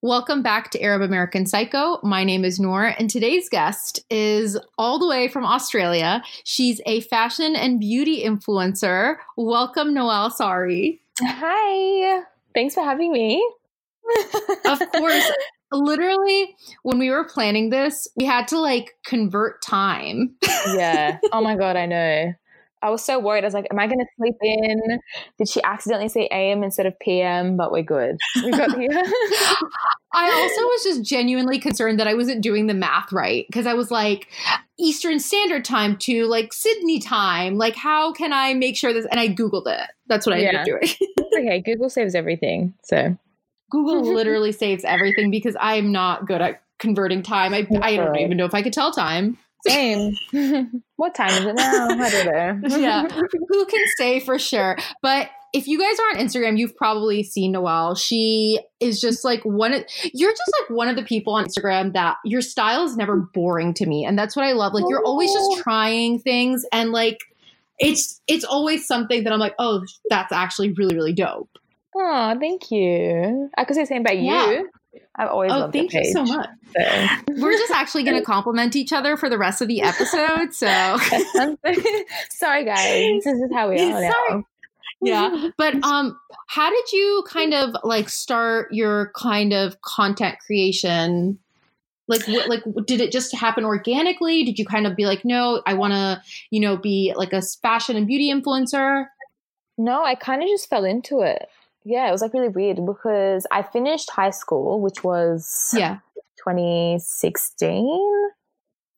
Welcome back to Arab American Psycho. My name is Noor, and today's guest is all the way from Australia. She's a fashion and beauty influencer. Welcome, Noelle Sari. Hi. Thanks for having me. of course. Literally, when we were planning this, we had to like convert time. yeah. Oh my God, I know. I was so worried. I was like, am I going to sleep in? Did she accidentally say AM instead of PM? But we're good. We got here. I also was just genuinely concerned that I wasn't doing the math right because I was like, Eastern Standard Time to like Sydney time. Like, how can I make sure this? And I Googled it. That's what I yeah. ended up doing. okay. Google saves everything. So Google literally saves everything because I'm not good at converting time. I, I don't even know if I could tell time. Same. what time is it now? I don't know. yeah. Who can say for sure? But if you guys are on Instagram, you've probably seen Noelle. She is just like one of you're just like one of the people on Instagram that your style is never boring to me. And that's what I love. Like you're always just oh. trying things and like it's it's always something that I'm like, oh, that's actually really, really dope. Oh, thank you. I could say the same about yeah. you. I've always oh, thank you so much. So. We're just actually going to compliment each other for the rest of the episode. So, sorry guys, this is how we are now. Yeah, but um, how did you kind of like start your kind of content creation? Like, what, like, did it just happen organically? Did you kind of be like, no, I want to, you know, be like a fashion and beauty influencer? No, I kind of just fell into it yeah, it was like really weird because I finished high school, which was yeah 2016.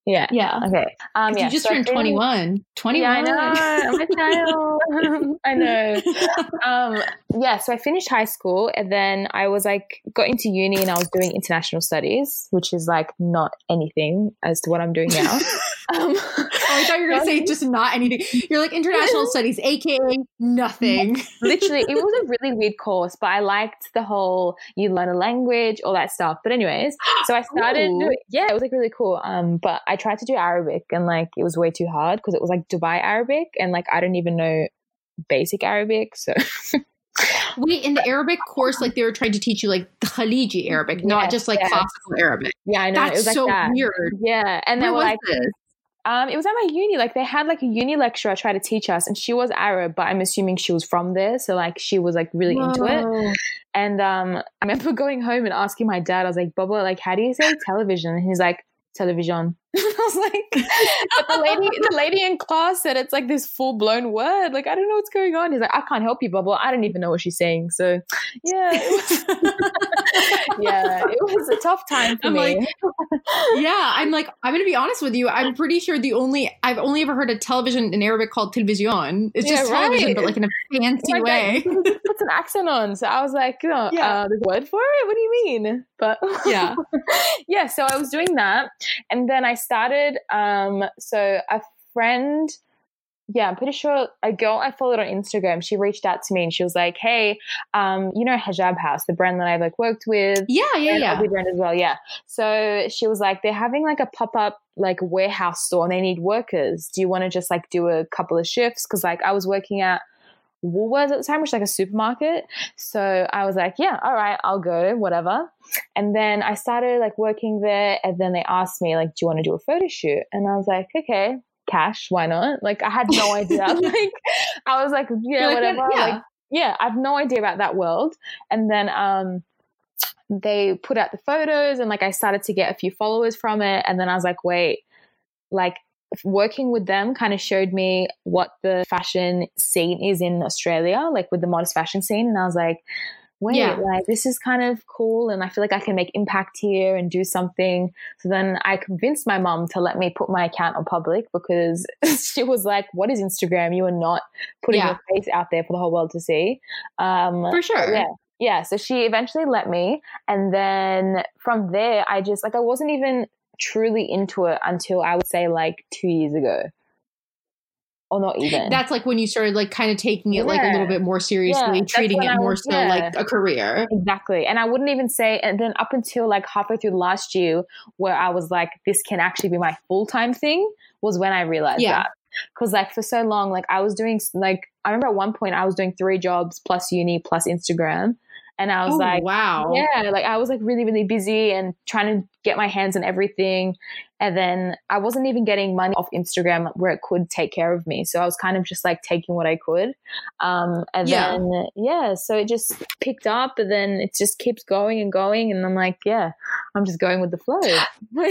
Yeah. Yeah. Okay. Um, yeah. You just so turned 21. 21. Yeah, I know. I'm a child. I know. Um, yeah. So I finished high school and then I was like, got into uni and I was doing international studies, which is like not anything as to what I'm doing now. um, oh, I thought you were going to say just not anything. You're like international studies, AKA nothing. Literally, it was a really weird course, but I liked the whole you learn a language, all that stuff. But anyways, so I started, Ooh. yeah, it was like really cool. Um, but I tried to do Arabic and like it was way too hard because it was like Dubai Arabic and like I don't even know basic Arabic. So Wait, in the Arabic course, like they were trying to teach you like the Khaliji Arabic, not just like yes. classical Arabic. Yeah, I know. That's it was like so that. weird. Yeah, and then like, this? Um, it was at my uni. Like they had like a uni lecturer try to teach us, and she was Arab, but I'm assuming she was from there, so like she was like really Whoa. into it. And um, I remember going home and asking my dad, I was like, "Bubba, like, how do you say television?" And he's like, television. I was like, but the lady, the lady in class said it's like this full blown word. Like, I don't know what's going on. He's like, I can't help you, Bubble. I don't even know what she's saying. So, yeah, it was, yeah, it was a tough time for I'm me. Like, yeah, I'm like, I'm going to be honest with you. I'm pretty sure the only I've only ever heard a television in Arabic called television. It's just yeah, television, right. but like in a fancy like way. Puts an accent on. So I was like, oh, yeah. uh, there's a word for it. What do you mean? But yeah, yeah. So I was doing that, and then I started. Um, so a friend, yeah, I'm pretty sure a girl I followed on Instagram, she reached out to me and she was like, "Hey, um, you know Hijab House, the brand that I've like worked with, yeah, yeah, yeah, brand as well, yeah." So she was like, "They're having like a pop up like warehouse store and they need workers. Do you want to just like do a couple of shifts? Because like I was working at Woolworths at the time, which is like a supermarket. So I was like, yeah, all right, I'll go, whatever. And then I started like working there, and then they asked me like, do you want to do a photo shoot? And I was like, okay, cash, why not? Like I had no idea. like I was like, yeah, like, whatever. Yeah. Like yeah, I have no idea about that world. And then um they put out the photos and like I started to get a few followers from it. And then I was like, wait, like working with them kind of showed me what the fashion scene is in Australia, like with the modest fashion scene. And I was like, wait, yeah. like this is kind of cool. And I feel like I can make impact here and do something. So then I convinced my mom to let me put my account on public because she was like, what is Instagram? You are not putting yeah. your face out there for the whole world to see. Um, for sure. Yeah. Yeah, so she eventually let me. And then from there, I just, like, I wasn't even truly into it until I would say like two years ago. Or not even. That's like when you started like kind of taking it yeah. like a little bit more seriously, yeah, treating it more so yeah. like a career. Exactly. And I wouldn't even say and then up until like halfway through last year where I was like, this can actually be my full time thing was when I realized that. Cause like for so long, like I was doing like I remember at one point I was doing three jobs plus uni plus Instagram And I was Oh, like, wow. yeah, like I was like really, really busy and trying to get my hands on everything. And then I wasn't even getting money off Instagram where it could take care of me. So I was kind of just like taking what I could. Um, and Yeah. then, yeah, so it just picked up and then it just keeps going and going. And I'm like, yeah, I'm just going with the flow.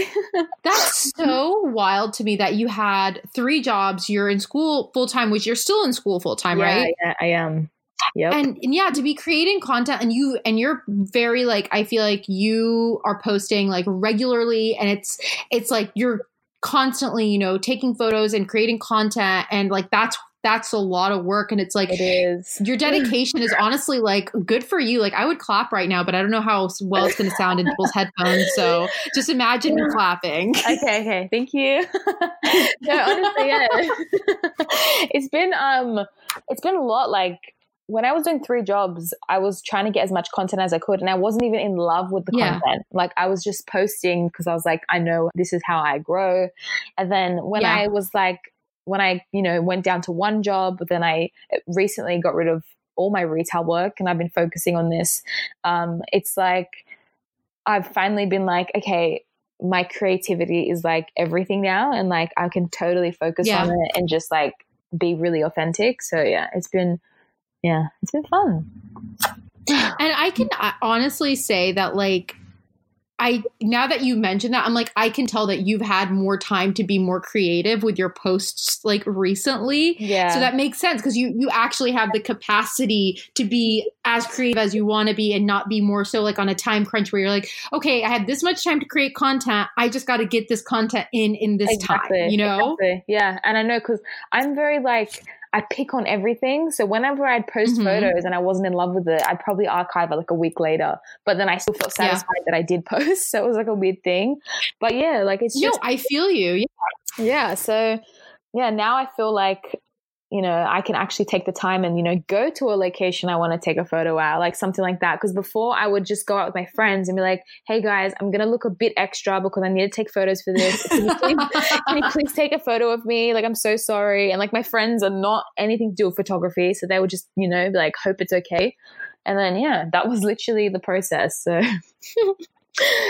That's so wild to me that you had three jobs. You're in school full time, which you're still in school full time, yeah, right? Yeah, I am. Yep. And, and yeah, to be creating content and you and you're very like I feel like you are posting like regularly and it's it's like you're constantly, you know, taking photos and creating content and like that's that's a lot of work and it's like it is. your dedication is honestly like good for you. Like I would clap right now, but I don't know how well it's going to sound in people's headphones. So just imagine me clapping. okay, okay. Thank you. no, honestly, yeah. it's been um it's been a lot like when I was doing three jobs, I was trying to get as much content as I could, and I wasn't even in love with the Yeah. content. Like I was just posting because I was like, I know this is how I grow. And then when Yeah. I was like, when I you know went down to one job, then I recently got rid of all my retail work, and I've been focusing on this. Um, it's like I've finally been like, okay, my creativity is like everything now, and like I can totally focus Yeah. on it and just like be really authentic. So yeah, it's been yeah, it's been fun. And I can honestly say that, like, I now that you mentioned that, I'm like, I can tell that you've had more time to be more creative with your posts, like recently. Yeah. So that makes sense because you you actually have the capacity to be as creative as you want to be and not be more so like on a time crunch where you're like, okay, I have this much time to create content. I just got to get this content in in this time. You know? Exactly. Yeah, and I know because I'm very like I pick on everything. So whenever I'd post Mhm. photos and I wasn't in love with it, I'd probably archive it like a week later. But then I still felt Yeah. satisfied that I did post. So it was like a weird thing. But yeah, like it's No, just I feel you. Yeah. yeah. So yeah, now I feel like you know I can actually take the time and you know go to a location I want to take a photo at, like something like that. Because before I would just go out with my friends and be like, "Hey guys, I'm gonna look a bit extra because I need to take photos for this. Can you please, can you please take a photo of me? Like I'm so sorry." And like my friends are not anything to do with photography, so they would just you know be like, "Hope it's okay." And then yeah, that was literally the process. So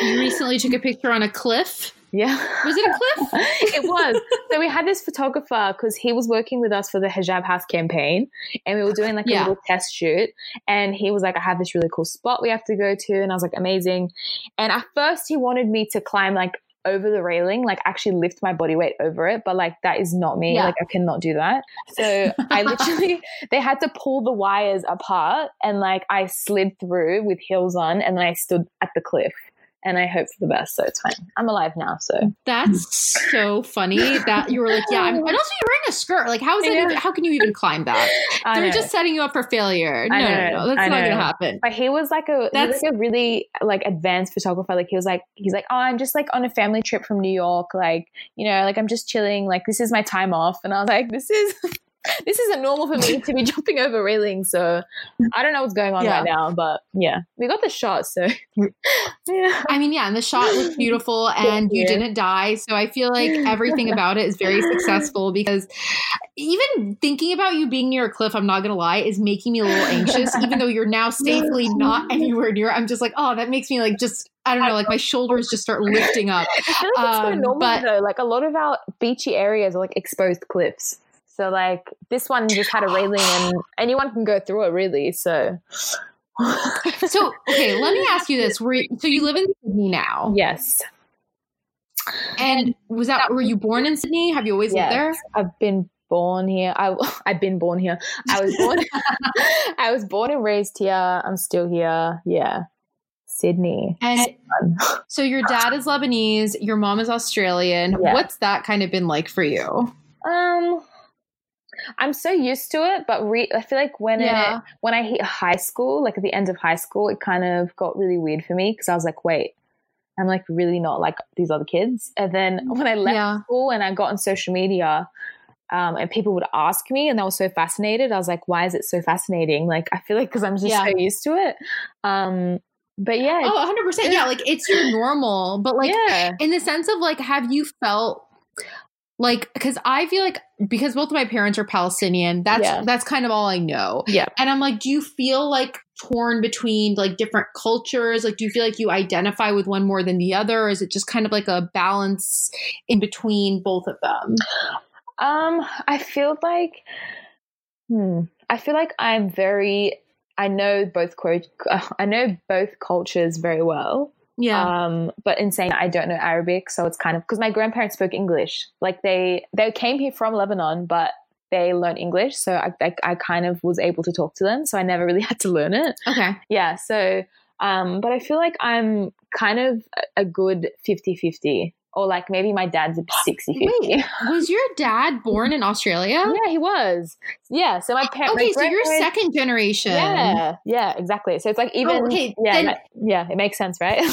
You recently took a picture on a cliff. Yeah. Was it a cliff? it was. So we had this photographer because he was working with us for the Hijab House campaign, and we were doing like Yeah. a little test shoot. And he was like, "I have this really cool spot we have to go to," and I was like, "Amazing." And at first, he wanted me to climb like over the railing, like actually lift my body weight over it, but like that is not me. Yeah. Like I cannot do that. So I literally they had to pull the wires apart, and like I slid through with heels on, and then I stood at the cliff. And I hope for the best, so it's fine. I'm alive now, so That's so funny that you were like, yeah. I'm, and also, you're wearing a skirt. Like, how is that? Even, how can you even climb that? They're know. just setting you up for failure. No, no, no, that's not to happen. But he was like a That's- like a really like advanced photographer. Like he was like he's like, oh, I'm just like on a family trip from New York. Like you know, like I'm just chilling. Like this is my time off. And I was like, this is this isn't normal for me to be jumping over railings. So I don't know what's going on Yeah. right now. But yeah, we got the shot. So yeah, I mean, yeah, and the shot looked beautiful, and you you. didn't die. So I feel like everything about it is very successful because even thinking about you being near a cliff, I'm not going to lie, is making me a little anxious. even though you're now safely not anywhere near, I'm just like, oh, that makes me like just. I don't know, like my shoulders just start lifting up. I feel like it's so Um, normal but- though. Like a lot of our beachy areas are like exposed cliffs. So like this one just had a railing and anyone can go through it really. So So, okay, let me ask you this: Were so you live in Sydney now, yes. and was that were you born in Sydney? Have you always lived there? I've been born here. I I've been born here. I was born. I was born and raised here. I'm still here. Yeah, Sydney. And so your dad is Lebanese, your mom is Australian. Yeah. What's that kind of been like for you? Um, I'm so used to it, but re- I feel like when Yeah. it when I hit high school, like at the end of high school, it kind of got really weird for me because I was like, wait. I'm like really not like these other kids. And then when I left Yeah. school and I got on social media, um, and people would ask me, and they were so fascinated. I was like, "Why is it so fascinating?" Like, I feel like because I'm just Yeah. so used to it. Um, but yeah, Oh, 100%. Yeah, like it's your normal, but like yeah, in the sense of like have you felt like cuz I feel like because both of my parents are Palestinian, that's Yeah. that's kind of all I know. yeah. And I'm like, do you feel like torn between like different cultures? Like, do you feel like you identify with one more than the other, or is it just kind of like a balance in between both of them? Um, I feel like, hmm, I feel like I'm very. I know both. I know both cultures very well. Yeah. Um, but in saying I don't know Arabic, so it's kind of because my grandparents spoke English. Like they they came here from Lebanon, but they learned English, so I, I, I kind of was able to talk to them. So I never really had to learn it. Okay. Yeah. So, um, but I feel like I'm kind of a good 50-50 or like maybe my dad's a 60 50. Wait, was your dad born in Australia? Yeah, he was. Yeah, so my parents. Okay, so you're second generation. Yeah, yeah, exactly. So it's like oh, even. Oh, okay, yeah, then- that- yeah, it makes sense, right?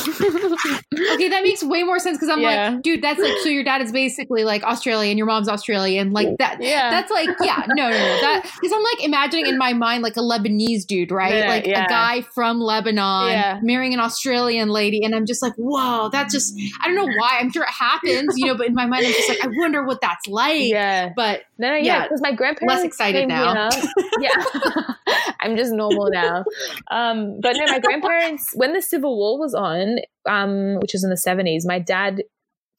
Okay, that makes way more sense because I'm Yeah. like, dude, that's like, so your dad is basically like Australian, your mom's Australian, like that. yeah. That's like, yeah, no, no, no. That because I'm like imagining in my mind like a Lebanese dude, right? Yeah, like yeah. a guy from Lebanon marrying an Australian lady, and I'm just like, whoa, that just I don't know why. I'm sure it happens, you know, but in my mind, I'm just like, I wonder what that's like. yeah. But No, no, yeah, Yeah. because my grandparents Less excited came now. here- Yeah, I'm just normal now. Um, but no, my grandparents, when the Civil War was on, um, which was in the 70s, my dad,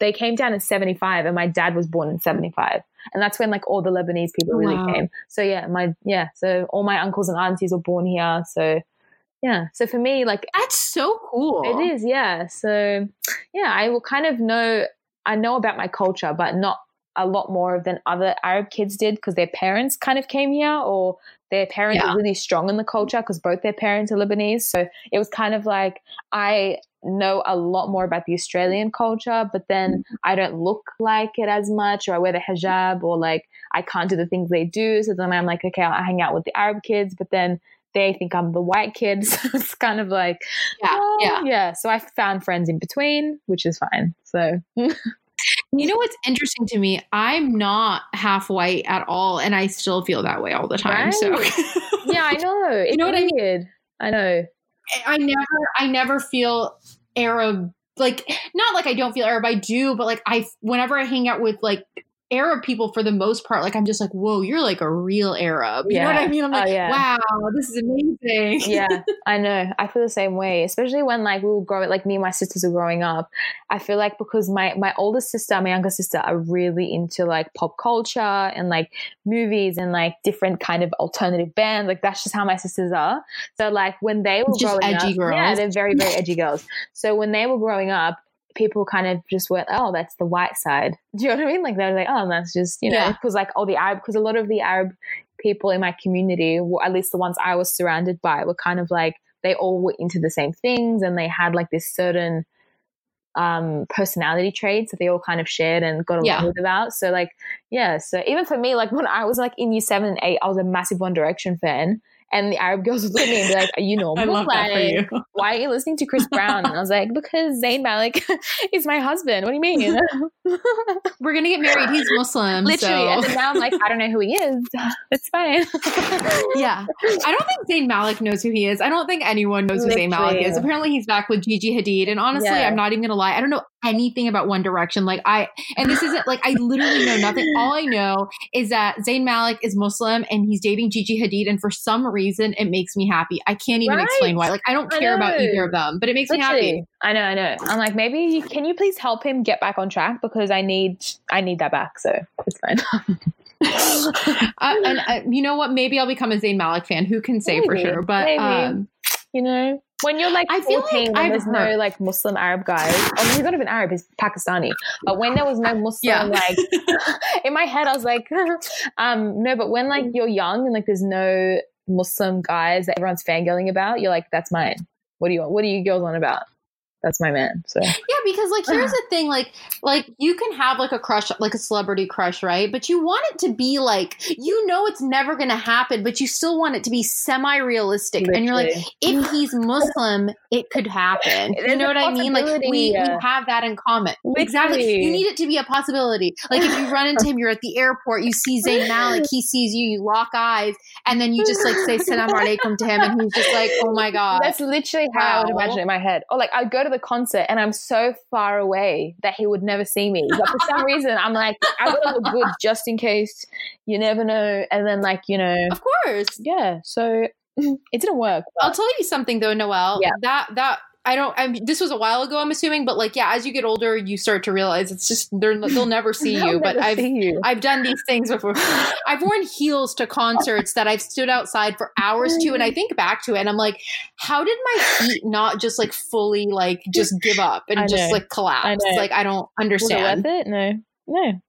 they came down in 75, and my dad was born in 75, and that's when like all the Lebanese people really Wow. came. So yeah, my yeah, so all my uncles and aunties were born here. So yeah, so for me, like that's so cool. it is, yeah. So, yeah, I will kind of know, I know about my culture, but not a lot more than other Arab kids did because their parents kind of came here or their parents Yeah. are really strong in the culture because both their parents are Lebanese. So it was kind of like I know a lot more about the Australian culture, but then mm-hmm. I don't look like it as much or I wear the hijab or like I can't do the things they do. So then I'm like, okay, i'll hang out with the Arab kids, but then they think I'm the white kid. So it's kind of like, Yeah, Oh, yeah. yeah. So I found friends in between, which is fine. So You know what's interesting to me? I'm not half white at all, and I still feel that way all the time. So yeah, I know. It's know what I mean? I know. I never, I never feel Arab. Like not like I don't feel Arab. I do, but like I, whenever I hang out with like Arab people, for the most part, like I'm just like, whoa, you're like a real Arab. You know what I mean? I'm Oh, like, yeah. wow, this is amazing. Yeah, I know. I feel the same way, especially when like we were growing, like me and my sisters are growing up. I feel like because my my older sister, my younger sister are really into like pop culture and like movies and like different kind of alternative bands. Like that's just how my sisters are. So like when they were Just growing edgy up, girls. yeah, they're very very edgy girls. So when they were growing up. People kind of just went, oh, that's the white side. Do you know what I mean? Like they were like, oh, that's just you know, Yeah. because like all the Arab, because a lot of the Arab people in my community, or at least the ones I was surrounded by, were kind of like they all were into the same things and they had like this certain um personality traits that they all kind of shared and got along Yeah. with about. So like yeah, so even for me, like when I was like in year seven and eight, I was a massive One Direction fan. And the Arab girls would look at me and be like, Are you normal? I love that for Like, you. Why are you listening to Chris Brown? And I was like, Because Zayn Malik is my husband. What do you mean? We're gonna get married. He's Muslim. Literally. so- And then now I'm like, I don't know who he is. It's fine. Yeah. I don't think Zayn Malik knows who he is. I don't think anyone knows who Zayn Malik is. Apparently he's back with Gigi Hadid. And honestly, Yeah. I'm not even gonna lie. I don't know anything about One Direction. Like I and this isn't like I literally know nothing. All I know is that Zayn Malik is Muslim and he's dating Gigi Hadid, and for some reason it makes me happy. I can't even Right. explain why. Like I don't I care about either of them, but it makes me happy. I know, I know. I'm like, maybe you- can you please help him get back on track because I need I need that back. So it's fine. Uh, and uh, you know what? Maybe I'll become a Zayn Malik fan. Who can say for sure? But Maybe. um, you know, when you're like I feel like there's no like Muslim Arab guys. Oh, he's not even Arab. He's Pakistani. But when there was no Muslim, Yeah. like in my head, I was like, um, no. But when like you're young and like there's no Muslim guys that everyone's fangirling about, you're like, that's mine. What do you want? What are you girls on about? That's my man. So Yeah, because like here's the thing, like like you can have like a crush, like a celebrity crush, right? But you want it to be like you know it's never going to happen, but you still want it to be semi-realistic. And you're like, if he's Muslim, it could happen. You know what I mean? Like we, we have that in common. Exactly. You need it to be a possibility. Like if you run into him, you're at the airport, you see Zayn Malik, he sees you, you lock eyes, and then you just like say salam alaikum to him, and he's just like, oh my god. That's literally how I would imagine it in my head. Or like I'd go to the concert and I'm so far away that he would never see me. But for some reason I'm like, I gotta look good just in case. You never know. And then like, you know of course. yeah. So it didn't work. but- I'll tell you something though, Noelle. Yeah. That that I don't. I'm, this was a while ago, I'm assuming, but like, yeah, as you get older, you start to realize it's just they're, they'll never see you. But never I've you. I've done these things before. I've worn heels to concerts that I've stood outside for hours to, and I think back to it, and I'm like, how did my feet not just like fully like just give up and I just like collapse? know. Like I don't Was it understand. worth it? No, no.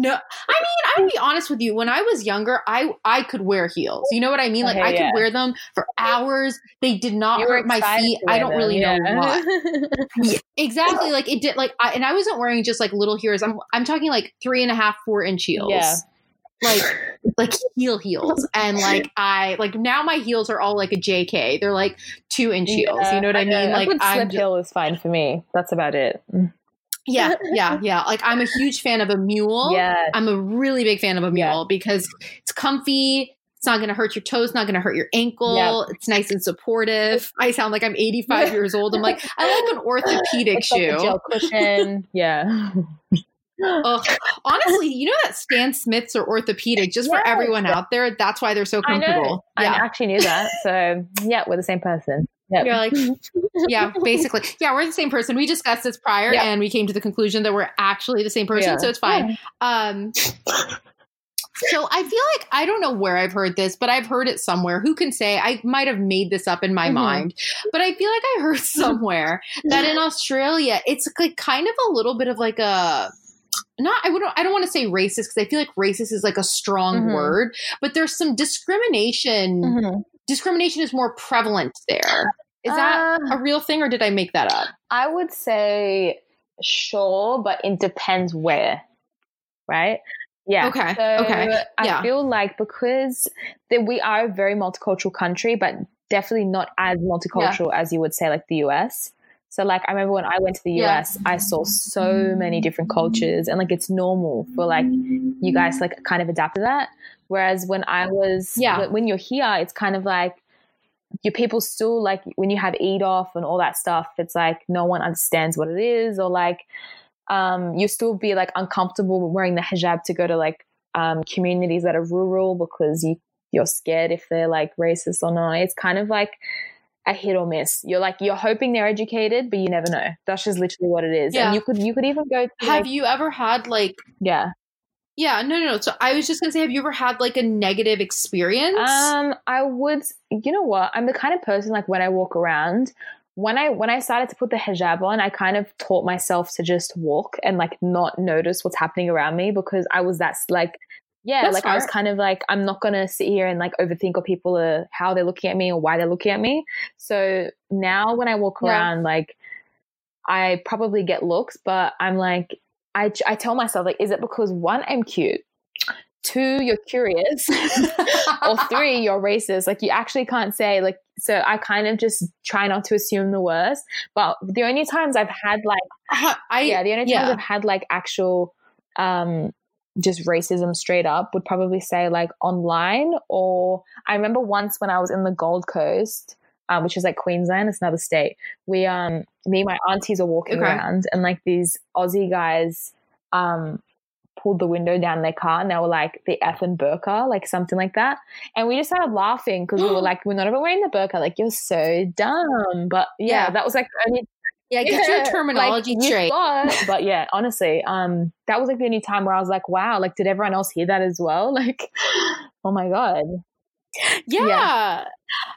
No, I mean, I'll be honest with you. When I was younger, I I could wear heels. You know what I mean? Like Okay, I could yeah. wear them for hours. They did not hurt my feet. I don't them, really know why. Yeah, exactly. Like it did. Like I, and I wasn't wearing just like little heels. I'm I'm talking like three and a half, four inch heels. Yeah. Like like heel heels. And like I like now my heels are all like a JK. They're like two inch heels. Yeah, you know what I, know. mean? Like I'm slip ju- heel is fine for me. That's about it. Mm. Yeah, yeah, yeah. Like I'm a huge fan of a mule. Yeah, I'm a really big fan of a mule because it's comfy. It's not going to hurt your toes. Not going to hurt your ankle. Yeah. It's nice and supportive. I sound like I'm 85 years old. I'm like I like an orthopedic It's like shoe. gel cushion. yeah. Ugh. Honestly, you know that Stan Smiths are orthopedic. Just for everyone out there, that's why they're so I comfortable. I Yeah, actually knew that. So yeah, we're the same person. Yeah. you're like, yeah, basically, yeah, we're the same person. We discussed this prior, Yeah. and we came to the conclusion that we're actually the same person, Yeah. so it's fine. Um, so I feel like I don't know where I've heard this, but I've heard it somewhere. Who can say? I might have made this up in my Mhm. mind, but I feel like I heard somewhere that in Australia, it's like kind of a little bit of like a not I wouldn't I don't want to say racist because I feel like racist is like a strong Mhm. word, but there's some discrimination. Mhm. Discrimination is more prevalent there. Is that Uh, a real thing or did I make that up? I would say sure, but it depends where. Right? Yeah. Okay, So okay, I yeah. feel like because that we are a very multicultural country, but definitely not as multicultural as you would say like the US. So like I remember when I went to the Yeah. US, I saw so many different cultures and like it's normal for like you guys like kind of adapt to that. Whereas when I was Yeah. when- you're here, it's kind of like your people still like when you have Eid off and all that stuff, it's like no one understands what it is or like um, you still be like uncomfortable wearing the hijab to go to like um, communities that are rural because you you're scared if they're like racist or not. It's kind of like a hit or miss. You're like you're hoping they're educated, but you never know. That's just literally what it is. Yeah. And you could you could even go Have like, you ever had like yeah. yeah, no, no, no. So I was just gonna say, have you ever had like a negative experience? Um, I would. You know what? I'm the kind of person like when I walk around. When I when I started to put the hijab on, I kind of taught myself to just walk and like not notice what's happening around me because I was that like yeah, That's like I was kind of like I'm not gonna sit here and like overthink what people are how they're looking at me or why they're looking at me. So now when I walk Yeah. around, like I probably get looks, but I'm like I I tell myself like, is it because one I'm cute, two you're curious, or three you're racist like you actually can't say like so i kind of just try not to assume the worst but the only times i've had like Uh, I yeah the only times yeah. i've had like actual um just racism straight up would probably say like online or i remember once when i was in the gold coast um, which is like queensland it's another state we um me and my aunties are walking Okay. around and like these aussie guys um pulled the window down their car and they were like the F and burqa, like something like that. And we just started laughing because we were like, we're not even wearing the burqa. Like, you're so dumb. But yeah, Yeah. that was like the only yeah, get Yeah, your terminology like, straight. thought- but yeah, honestly, um, that was like the only time where I was like, wow, like, did everyone else hear that as well? Like, oh my God. Yeah. Yeah.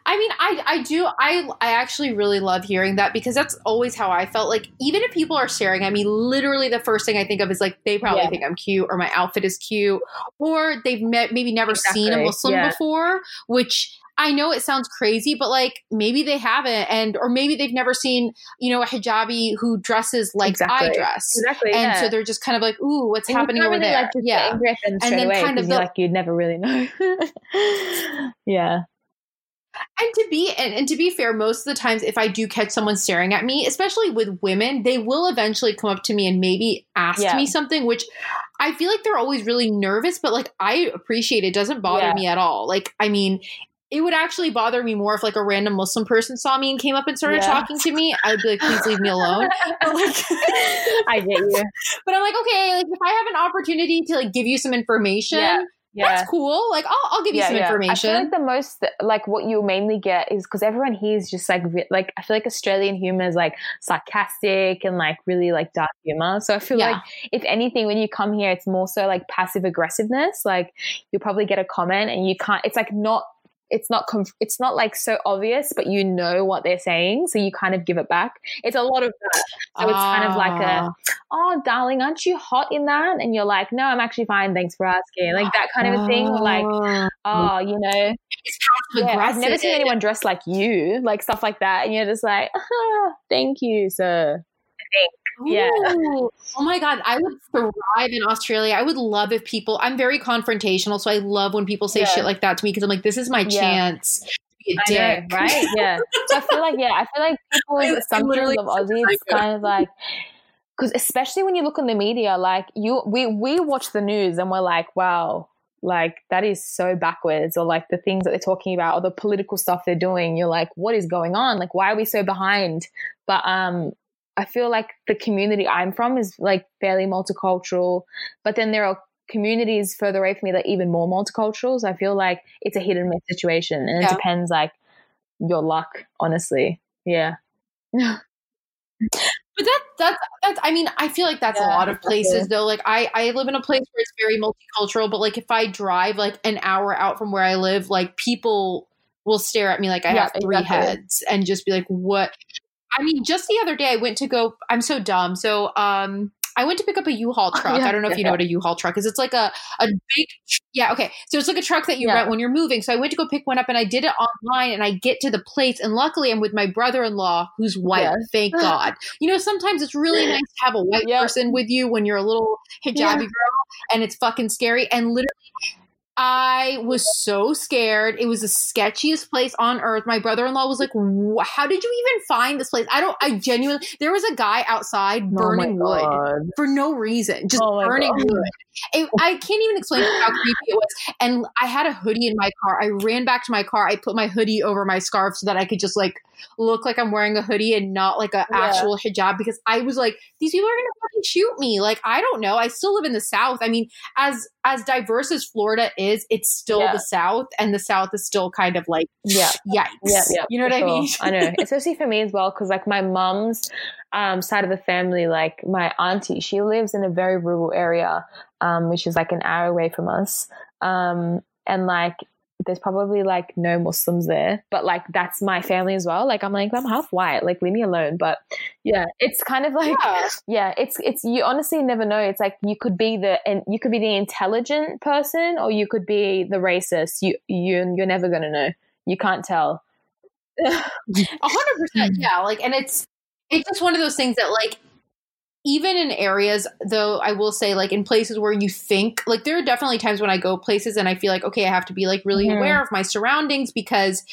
I mean, I I do I I actually really love hearing that because that's always how I felt. Like even if people are staring at me, literally the first thing I think of is like they probably Yeah. think I'm cute or my outfit is cute or they've met maybe never seen a Muslim Yeah. before, which I know it sounds crazy, but like maybe they haven't and or maybe they've never seen, you know, a hijabi who dresses like Exactly. I dress. Exactly. And yeah. so they're just kind of like, ooh, what's And happening over really, there? Like, yeah. get angry at And then away kind of the- like you'd never really know. yeah. And to be and, and to be fair, most of the times if I do catch someone staring at me, especially with women, they will eventually come up to me and maybe ask Yeah. me something, which I feel like they're always really nervous, but like I appreciate it. it doesn't bother Yeah. me at all. Like, I mean, it would actually bother me more if like a random Muslim person saw me and came up and started Yeah. talking to me. I'd be like, please leave me alone. But, like, I get you. but I'm like, okay, like if I have an opportunity to like give you some information, Yeah. Yeah. That's cool. Like, I'll, I'll give you some information. I feel like the most like what you mainly get is because everyone here is just like like I feel like Australian humor is like sarcastic and like really like dark humor. So I feel Yeah. like if anything, when you come here, it's more so like passive aggressiveness. Like you'll probably get a comment and you can't. It's like not. It's not. Conf- it's not like so obvious, but you know what they're saying, so you kind of give it back. It's a lot of that. So it's kind of like a, Ah. oh, darling, aren't you hot in that? And you're like, no, I'm actually fine. Thanks for asking. Like that kind of a thing. Like, Ah. oh, you know, yeah, I've never seen anyone dressed like you, like stuff like that. And you're just like, ah, thank you, sir. Yeah. Ooh. Oh my god, I would thrive in Australia. I would love if people. I'm very confrontational, so I love when people say Yeah. shit like that to me because I'm like, this is my Yeah. chance to be a I know, dick, right? Yeah. So I feel like, yeah, I feel like people's assumptions of Aussie, it's psycho. kind of like, because especially when you look on the media, like you, we, we watch the news and we're like, wow, like that is so backwards, or like the things that they're talking about, or the political stuff they're doing. You're like, what is going on? Like, why are we so behind? But um, I feel like the community I'm from is like fairly multicultural, but then there are communities further away from me that are even more multicultural. So I feel like it's a hit and miss situation, and it depends like your luck, honestly. Yeah. But that that's that's. I mean, I feel like that's a lot of places though. Like I I live in a place where it's very multicultural, but like if I drive like an hour out from where I live, like people will stare at me like I Yeah, have three exactly. heads and just be like, "What?" I mean, just the other day I went to go. I'm so dumb. So um. I went to pick up a U-Haul truck. Yeah, I don't know if you know what a U-Haul truck is. It's like a, a big, yeah, okay. So it's like a truck that you Yeah. rent when you're moving. So I went to go pick one up and I did it online and I get to the place and luckily I'm with my brother-in-law who's white. Thank God. You know, sometimes it's really nice to have a white person with you when you're a little hijabi girl and it's fucking scary. And literally, I was so scared. It was the sketchiest place on earth. My brother in law was like, How did you even find this place? I don't, I genuinely, there was a guy outside burning oh wood for no reason, just Oh burning God. wood. It, I can't even explain how creepy it was. And I had a hoodie in my car. I ran back to my car. I put my hoodie over my scarf so that I could just like look like I'm wearing a hoodie and not like a Yeah. actual hijab because I was like, these people are gonna fucking shoot me. Like I don't know. I still live in the South. I mean, as as diverse as Florida is, it's still Yeah. the South, and the South is still kind of like Yeah. yikes. Yeah, yeah, you know what for I mean? I know, especially for me as well, because like my mum's um, side of the family, like my auntie, she lives in a very rural area, um, which is like an hour away from us, um, and like there's probably like no Muslims there, but like that's my family as well. Like I'm like I'm half white, like leave me alone. But yeah, it's kind of like Yeah. yeah, it's it's you honestly never know. It's like you could be the and you could be the intelligent person or you could be the racist. You you you're never gonna know. You can't tell. A hundred percent, yeah. Like, and it's it's just one of those things that, like, even in areas, though, I will say, like, in places where you think, like, there are definitely times when I go places and I feel like, okay, I have to be like really Mhm. aware of my surroundings because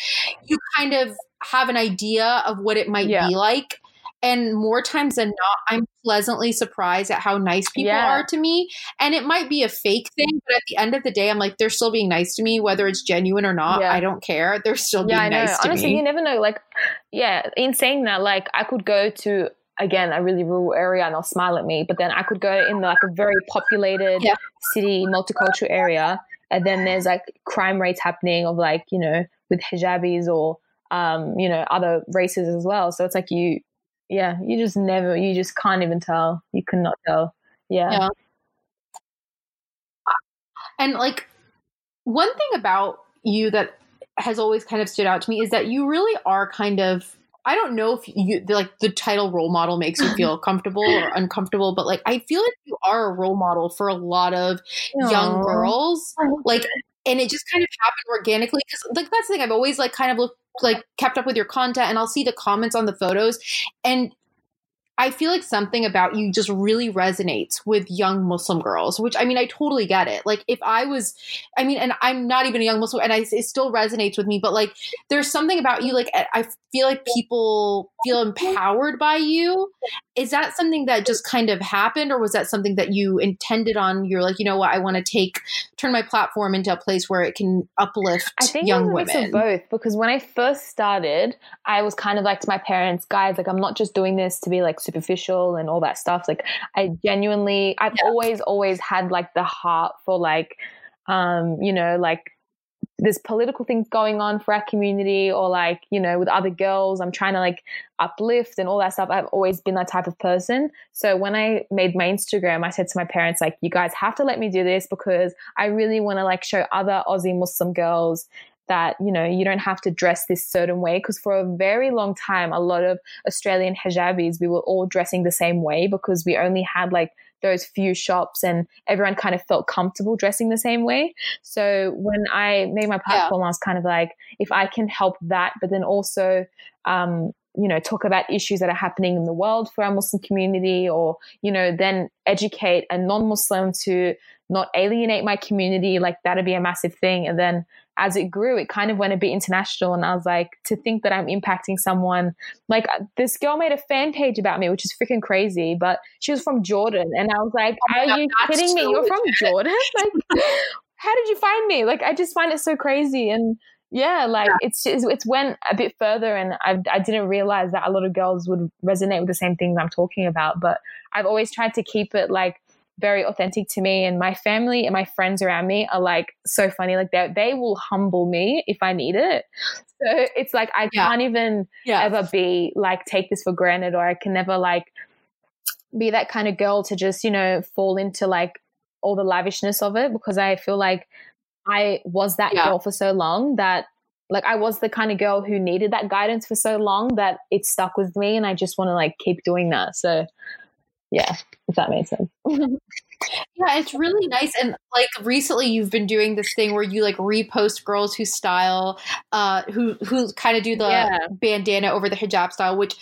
you kind of have an idea of what it might Yeah. be like. And more times than not, I'm pleasantly surprised at how nice people Yeah. are to me. And it might be a fake thing, but at the end of the day, I'm like, they're still being nice to me, whether it's genuine or not. Yeah. I don't care. They're still being I know. nice to me. Honestly, me. you never know. Like, yeah, in saying that, like, I could go to again a really rural area and they'll smile at me, but then I could go in like a very populated Yeah. city, multicultural area, and then there's like crime rates happening of like you know with hijabis or um, you know other races as well. So it's like you, yeah, you just never, you just can't even tell. You cannot tell. Yeah. Yeah. And like one thing about you that has always kind of stood out to me is that you really are kind of I don't know if you like the title role model makes you feel comfortable or uncomfortable, but like I feel like you are a role model for a lot of young girls. Like and it just kind of happened organically because like that's the thing I've always like kind of looked like kept up with your content and I'll see the comments on the photos and I feel like something about you just really resonates with young Muslim girls, which I mean, I totally get it. Like, if I was, I mean, and I'm not even a young Muslim, and I, it still resonates with me, but like, there's something about you, like, I feel like people feel empowered by you. Is that something that just kind of happened, or was that something that you intended on? You're like, you know what, I want to take, turn my platform into a place where it can uplift I think young it was a mix women? of both because when I first started, I was kind of like to my parents, guys, like I'm not just doing this to be like superficial and all that stuff. Like I genuinely, I've Yeah. always, always had like the heart for like um, you know, like there's political things going on for our community or like you know with other girls i'm trying to like uplift and all that stuff i've always been that type of person so when i made my instagram i said to my parents like you guys have to let me do this because i really want to like show other aussie muslim girls that you know you don't have to dress this certain way because for a very long time a lot of australian hijabis we were all dressing the same way because we only had like those few shops and everyone kind of felt comfortable dressing the same way. So when I made my platform, yeah. I was kind of like, if I can help that, but then also, um, you know, talk about issues that are happening in the world for our Muslim community, or, you know, then educate a non Muslim to not alienate my community, like that'd be a massive thing. And then as it grew, it kind of went a bit international. And I was like, to think that I'm impacting someone, like uh, this girl made a fan page about me, which is freaking crazy, but she was from Jordan. And I was like, oh are you kidding me? You're from Jordan? like, how did you find me? Like, I just find it so crazy. And yeah, like yeah. it's just, it's went a bit further, and I, I didn't realize that a lot of girls would resonate with the same things I'm talking about. But I've always tried to keep it like very authentic to me and my family and my friends around me are like so funny like they they will humble me if I need it so it's like I yeah. can't even yeah. ever be like take this for granted or I can never like be that kind of girl to just you know fall into like all the lavishness of it because I feel like I was that yeah. girl for so long that like I was the kind of girl who needed that guidance for so long that it stuck with me and I just want to like keep doing that so yeah, if that makes sense. yeah, it's really nice. And like recently you've been doing this thing where you like repost girls who style, uh, who who kind of do the yeah. bandana over the hijab style, which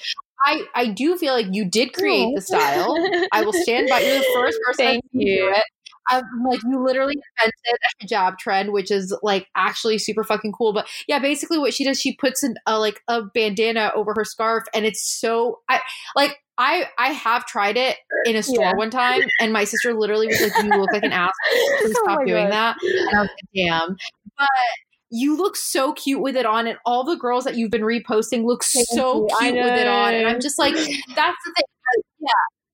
I, I do feel like you did create the style. I will stand by. You're the first person Thank to do it. I'm like you literally invented a hijab trend, which is like actually super fucking cool. But yeah, basically what she does, she puts an, a like a bandana over her scarf, and it's so I like I I have tried it in a store yeah. one time, and my sister literally was like, "You look like an asshole. Please oh stop doing God. that." And I was like, "Damn!" But you look so cute with it on, and all the girls that you've been reposting look Thank so you. cute with it on, and I'm just like, that's the thing. Yeah,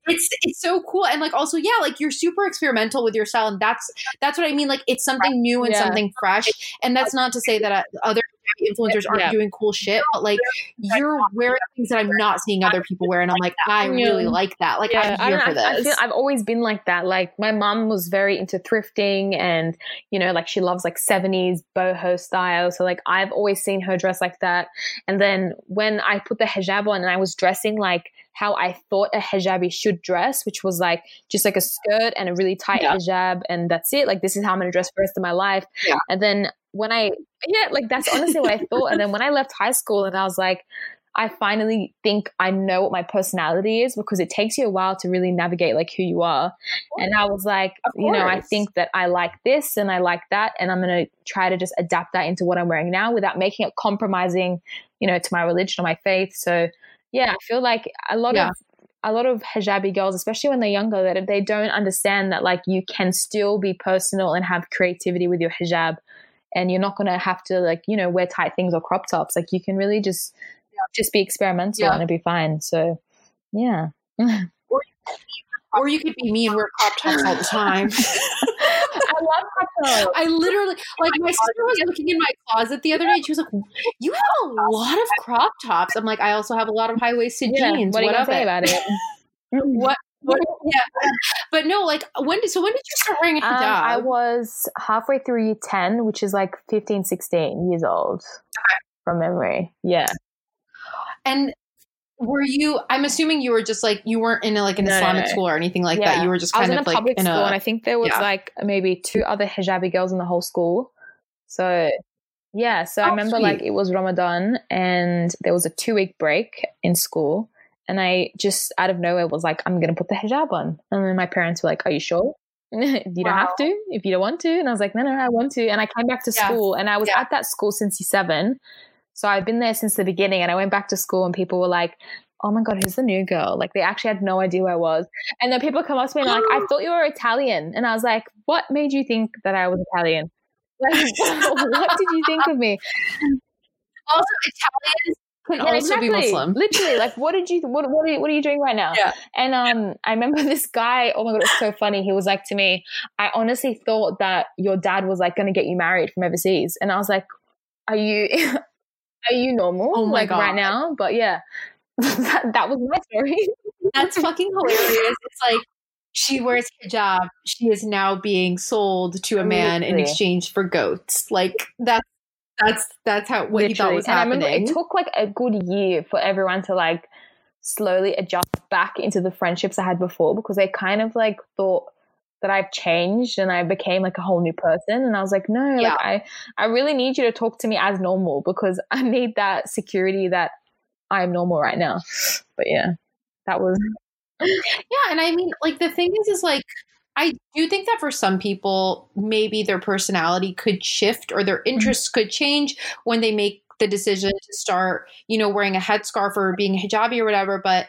it's it's so cool and like also yeah like you're super experimental with your style and that's that's what i mean like it's something new and yeah. something fresh and that's not to say that uh, influencers aren't yeah. doing cool shit, but like you're wearing things that I'm not seeing other people wear, and I'm like, I really like that. Like yeah, I'm here for this. I feel, I've always been like that. Like my mom was very into thrifting, and you know, like she loves like 70s boho style. So like I've always seen her dress like that. And then when I put the hijab on, and I was dressing like how I thought a hijabi should dress, which was like just like a skirt and a really tight yeah. hijab, and that's it. Like this is how I'm gonna dress for the rest of my life. Yeah. And then when I, yeah, like that's honestly what I thought. And then when I left high school and I was like, I finally think I know what my personality is because it takes you a while to really navigate like who you are. And I was like, you know, I think that I like this and I like that. And I'm going to try to just adapt that into what I'm wearing now without making it compromising, you know, to my religion or my faith. So yeah, I feel like a lot yeah. of a lot of hijabi girls, especially when they're younger, that they don't understand that like you can still be personal and have creativity with your hijab and you're not going to have to like you know wear tight things or crop tops like you can really just just be experimental yeah. and it'll be fine so yeah or, or you could be me and wear crop tops all the time I love crop tops. I literally like my sister was looking in my closet the other day. She was like, "You have a lot of crop tops." I'm like, "I also have a lot of high waisted yeah, jeans." What, what are you say about it? what yeah. But no, like when did so when did you start wearing a hijab? Um, I was halfway through year 10, which is like 15, 16 years old okay. from memory. Yeah. And were you I'm assuming you were just like you weren't in a, like an no, Islamic no. school or anything like yeah. that. You were just kind of in a like public in school a, and I think there was yeah. like maybe two other hijabi girls in the whole school. So yeah, so oh, I remember sweet. like it was Ramadan and there was a two week break in school and I just out of nowhere was like, I'm going to put the hijab on. And then my parents were like, Are you sure? you don't wow. have to if you don't want to. And I was like, No, no, I want to. And I came back to yeah. school and I was yeah. at that school since year seven. So I've been there since the beginning. And I went back to school and people were like, Oh my God, who's the new girl? Like they actually had no idea who I was. And then people come up to me and like, I thought you were Italian. And I was like, What made you think that I was Italian? Like, what did you think of me? Also, Italians can yeah, also exactly. be Muslim. Literally, like, what did you? What what are you, what are you doing right now? Yeah. And um, I remember this guy. Oh my god, it's so funny. He was like to me, "I honestly thought that your dad was like going to get you married from overseas," and I was like, "Are you?" Are you normal? Oh my like god! Right now, but yeah, that, that was my story. That's fucking hilarious. It's like she wears hijab. She is now being sold to a man in exchange for goats. Like that's that's that's how what Literally. he thought was and happening. I remember it took like a good year for everyone to like slowly adjust back into the friendships I had before because they kind of like thought that I've changed and I became like a whole new person. And I was like, no, yeah. like I, I really need you to talk to me as normal because I need that security that I'm normal right now. But yeah, that was yeah, and I mean, like the thing is, is like I do think that for some people, maybe their personality could shift or their mm-hmm. interests could change when they make the decision to start, you know, wearing a headscarf or being hijabi or whatever. But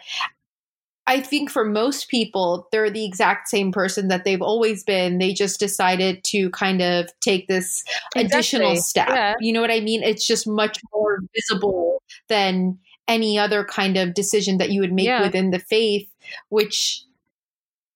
I think for most people, they're the exact same person that they've always been. They just decided to kind of take this exactly. additional step. Yeah. You know what I mean? It's just much more visible than any other kind of decision that you would make yeah. within the faith, which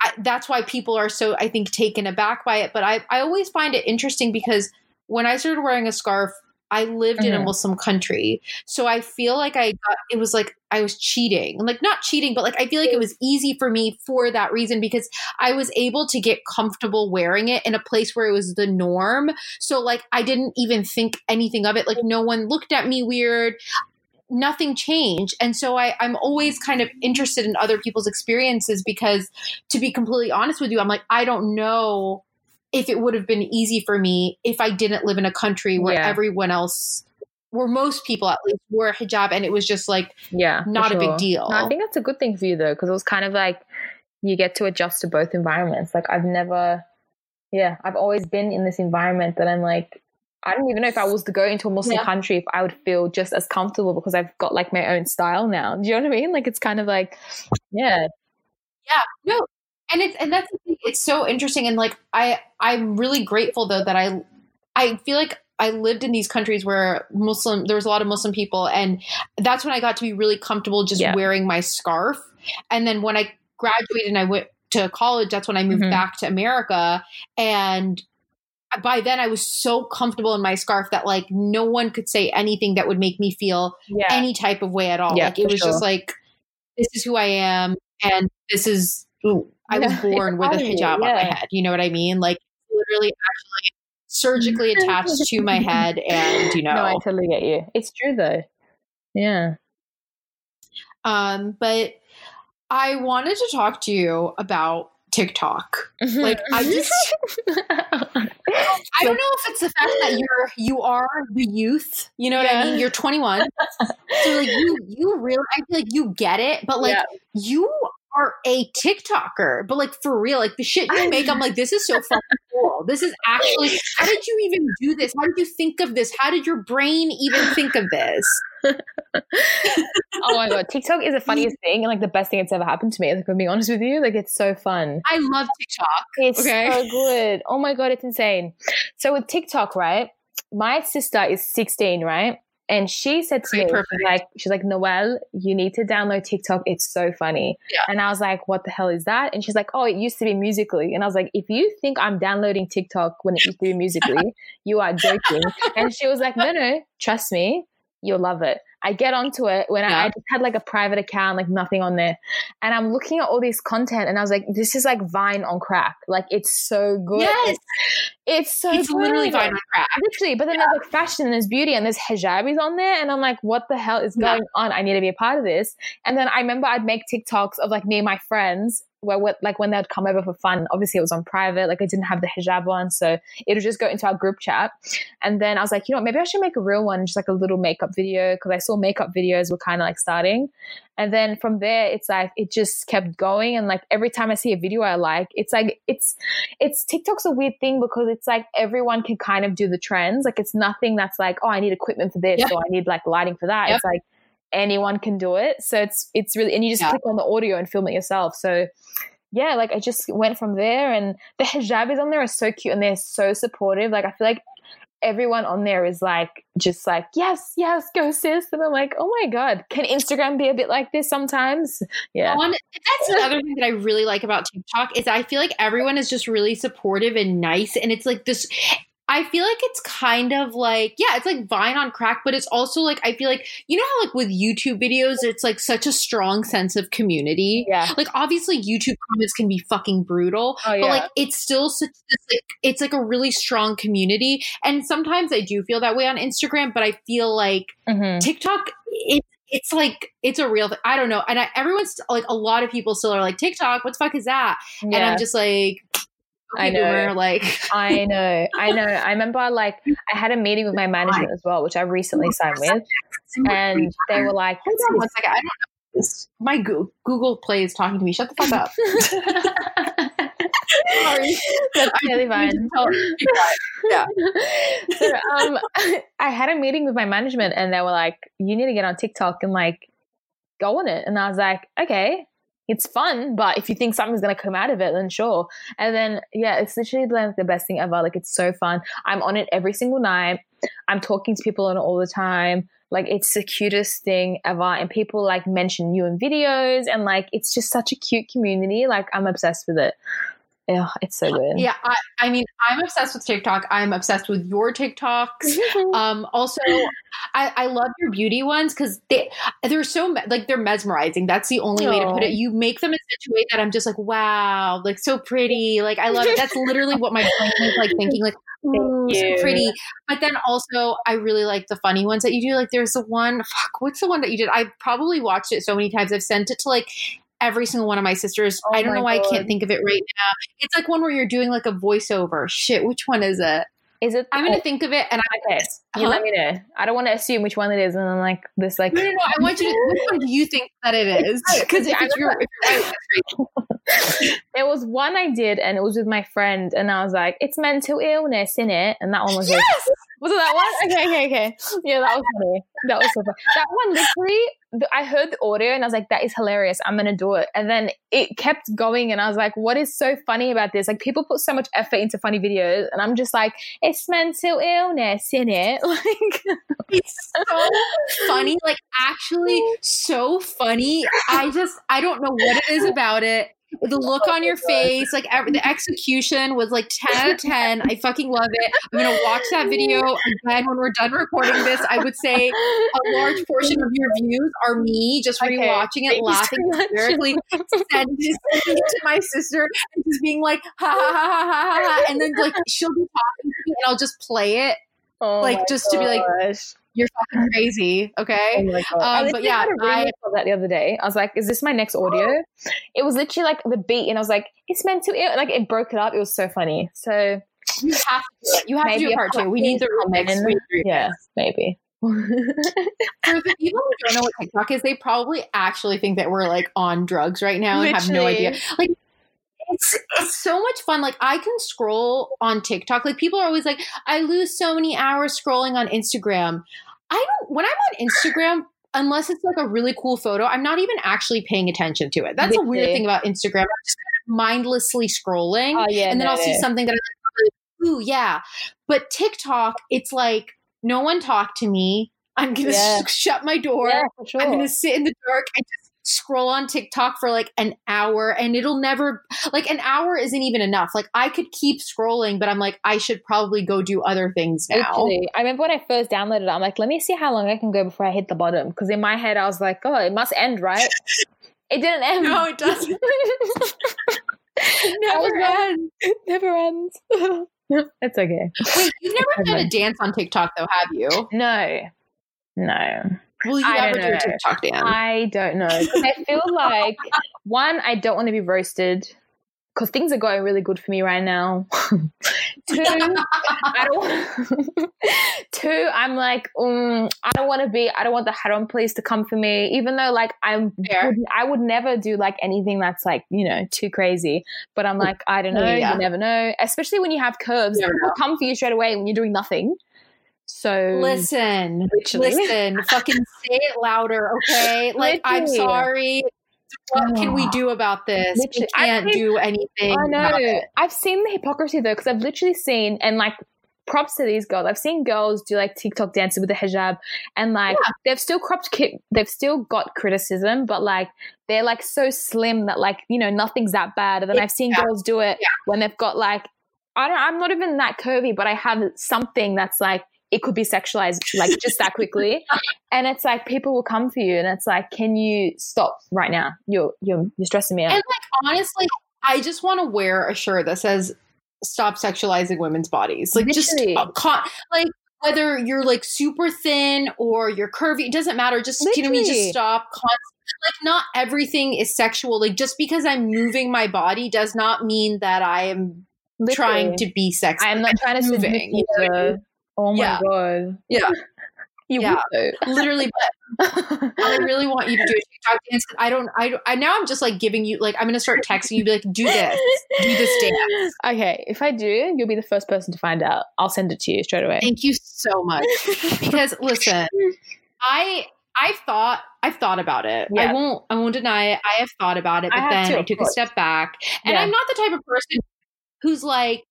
I, that's why people are so, I think, taken aback by it. But I, I always find it interesting because when I started wearing a scarf, I lived mm-hmm. in a mm-hmm. Muslim country. So I feel like I got, it was like I was cheating. Like, not cheating, but like I feel like it was easy for me for that reason because I was able to get comfortable wearing it in a place where it was the norm. So, like, I didn't even think anything of it. Like, no one looked at me weird nothing changed. And so I, I'm always kind of interested in other people's experiences because to be completely honest with you, I'm like, I don't know if it would have been easy for me if I didn't live in a country where yeah. everyone else where most people at least wore a hijab and it was just like yeah not sure. a big deal no, i think that's a good thing for you though because it was kind of like you get to adjust to both environments like i've never yeah i've always been in this environment that i'm like I don't even know if I was to go into a Muslim yeah. country if I would feel just as comfortable because I've got like my own style now. Do you know what I mean? Like it's kind of like, yeah, yeah, no, and it's and that's it's so interesting and like I I'm really grateful though that I I feel like I lived in these countries where Muslim there was a lot of Muslim people and that's when I got to be really comfortable just yeah. wearing my scarf. And then when I graduated and I went to college, that's when I moved mm-hmm. back to America and by then I was so comfortable in my scarf that like no one could say anything that would make me feel yeah. any type of way at all. Yeah, like it was sure. just like this is who I am and this is ooh, I was born with a hijab yeah. on my head. You know what I mean? Like literally actually surgically attached to my head and you know No, I totally get you. It's true though. Yeah. Um but I wanted to talk to you about TikTok. Mm-hmm. Like I just I don't know if it's the fact that you're you are the youth. You know yeah. what I mean? You're 21. so like you you really I feel like you get it, but like yeah. you are a TikToker, but like for real, like the shit you make, I'm like, this is so fucking cool. This is actually, how did you even do this? How did you think of this? How did your brain even think of this? oh my god, TikTok is the funniest thing and like the best thing that's ever happened to me. Like, I'm being honest with you, like it's so fun. I love TikTok. It's okay? so good. Oh my god, it's insane. So with TikTok, right? My sister is 16, right? And she said to me, like, she's like, Noelle, you need to download TikTok. It's so funny. Yeah. And I was like, what the hell is that? And she's like, oh, it used to be Musical.ly. And I was like, if you think I'm downloading TikTok when it used to be Musical.ly, you are joking. and she was like, no, no, trust me, you'll love it. I get onto it when yeah. I, I, just had like a private account, like nothing on there. And I'm looking at all this content and I was like, this is like Vine on crack. Like it's so good. Yes. It's, it's so It's good. literally Vine on crack. Literally. But then yeah. there's like fashion and there's beauty and there's hijabis on there. And I'm like, what the hell is going yeah. on? I need to be a part of this. And then I remember I'd make TikToks of like me and my friends where like when they'd come over for fun, obviously it was on private, like I didn't have the hijab on, so it would just go into our group chat. And then I was like, you know, what, maybe I should make a real one, just like a little makeup video, because I saw makeup videos were kind of like starting. And then from there, it's like it just kept going, and like every time I see a video I like, it's like it's it's TikTok's a weird thing because it's like everyone can kind of do the trends. Like it's nothing that's like, oh, I need equipment for this, or I need like lighting for that. It's like anyone can do it. So it's it's really and you just yeah. click on the audio and film it yourself. So yeah, like I just went from there and the hijabis on there are so cute and they're so supportive. Like I feel like everyone on there is like just like yes yes go sis and i'm like oh my god can instagram be a bit like this sometimes yeah that's another thing that I really like about TikTok is I feel like everyone is just really supportive and nice, and it's like this. I feel like it's kind of like yeah, it's like Vine on crack, but it's also like I feel like you know how like with YouTube videos, it's like such a strong sense of community. yeah Like obviously YouTube comments can be fucking brutal, oh yeah but like it's still such this, like it's like a really strong community. And sometimes I do feel that way on Instagram, but I feel like Mhm. TikTok, it, it's like it's a real. Thing. I don't know, and I, everyone's like a lot of people still are like TikTok. What the fuck is that? And I'm just like, I know. boomer, like I know, I know. I remember like I had a meeting with my management as well, which I recently signed with, and they were like, Hold on one second. I don't know. This, my Google, Play is talking to me. Shut the fuck up. Sorry. That's totally fine. Yeah. so um, I had a meeting with my management, and they were like, "You need to get on TikTok and like go on it." And I was like, "Okay." It's fun, but if you think something's gonna come out of it, then sure. And then, yeah, it's literally like the best thing ever. Like, it's so fun. I'm on it every single night. I'm talking to people on it all the time. Like, it's the cutest thing ever. And people like mention you in videos, and like, it's just such a cute community. Like, I'm obsessed with it. Yeah, it's so good. Yeah, I, I mean, I'm obsessed with TikTok. I'm obsessed with your TikToks. Um, also, I, I love your beauty ones because they they're so like they're mesmerizing. That's the only way to put it. You make them in such a way that I'm just like, wow, like so pretty. Like I love it. That's literally what my brain is like thinking. Like, ooh, so pretty. But then also, I really like the funny ones that you do. Like, there's the one. Fuck, what's the one that you did? I've probably watched it so many times. I've sent it to like every single one of my sisters. Oh I don't know why I can't think of it right now. It's like one where you're doing like a voiceover. Shit, which one is it? Is it? I'm gonna think of it, and I. Okay, you Huh? let me know. I don't want to assume which one it is, and then like this, like No, no, no. I want you to. Which one do you think that it is? Because if, it's your, if you're right, there was one I did, and it was with my friend, and I was like, "It's mental illness in it," and that one was Yes. Was it that one? Okay, okay, okay. Yeah, that was funny. That was so funny. That one literally, I heard the audio, and I was like, "That is hilarious. I'm gonna do it." And then it kept going, and I was like, "What is so funny about this? Like, people put so much effort into funny videos, and I'm just like, it's mental illness in it." Like, It's so funny. Like actually, so funny. I just I don't know what it is about it. The look on your face, like every, the execution was like 10 out of 10. I fucking love it. I'm going to watch that video again when we're done recording this. I would say a large portion of your views are me just Okay. rewatching Thank it, so laughing hysterically, sending it to my sister and just being like, ha ha ha ha ha. And then like she'll be talking to me and I'll just play it. oh Like, just to be like, gosh. You're fucking crazy. Oh Okay. I Um, literally but yeah, I- remix that the other day. I was like, "Is this my next audio?" It was literally like the beat, and I was like, "It's meant to." Like it broke it up. It was so funny. So You have to do. You have to do a part two. We need the remix. coming. We need the remix. yeah, maybe. For the people who don't know what TikTok is, they probably actually think that we're like on drugs right now and have no idea. Like it's it's so much fun. Like I can scroll on TikTok. Like people are always like, I lose so many hours scrolling on Instagram. I don't when I'm on Instagram, unless it's like a really cool photo, I'm not even actually paying attention to it. That's a weird thing about Instagram. I'm just kind of mindlessly scrolling. oh yeah, and then no, I'll see something that I'm like, ooh, yeah. But TikTok, it's like, no one talked to me. I'm gonna Yeah. sh- shut my door. Yeah, for sure. I'm gonna sit in the dark and just scroll on TikTok for like an hour, and it'll never like an hour isn't even enough. Like I could keep scrolling, but I'm like, I should probably go do other things now. Literally. I remember when I first downloaded it, I'm like, let me see how long I can go before I hit the bottom. Because in my head, I was like, oh, it must end, right? it didn't end. No, it doesn't. It I was never ends. it never ends. it's okay. Wait, you've never done a dance on TikTok though, have you? No, no. Will you I ever don't a. TikTok dance? I don't know. I feel like one, I don't want to be roasted because things are going really good for me right now. Two, I don't. Want, two, I'm like, um, I don't want to be. I don't want the Haram police to come for me, even though like I'm. I would never do like anything that's like you know too crazy. But I'm like, I don't know. Yeah. You never know. Especially when you have curves, people come for you straight away when you're doing nothing. So Listen, Literally. listen, fucking say it louder, okay? Like, I'm sorry. What can we oh. do about this? We Literally. I can't do anything. I know. I've seen the hypocrisy though, because I've literally seen and like props to these girls. I've seen girls do like TikTok dances with the hijab, and like Yeah. they've still cropped, ki- they've still got criticism, but like they're like so slim that like you know nothing's that bad. And then I've seen Yeah. girls do it Yeah. when they've got like I don't, I'm not even that curvy, but I have something that's like it could be sexualized like just that quickly, and it's like people will come for you, and it's like, can you stop right now? You're you're you're stressing me out. And like honestly, I just want to wear a shirt that says "Stop sexualizing women's bodies." Like Literally. just con- like whether you're like super thin or you're curvy, it doesn't matter. Just you know, what I mean, just stop. Con- like not everything is sexual. Like just because I'm moving my body does not mean that I am trying to be sexy. I am not trying to moving, moving. you know Oh my Yeah. god. Yeah. You Yeah. literally, but I really want you to do a TikTok dance. I don't. I, don't- I now I'm just like giving you like I'm gonna start texting you. Be like, do this, do this dance. Okay, if I do, you'll be the first person to find out. I'll send it to you straight away. Thank you so much. Because listen, I I've thought I've thought about it. Yeah. I won't I won't deny it. I have thought about it, but then too, I took a step back. And Yeah. I'm not the type of person who's like,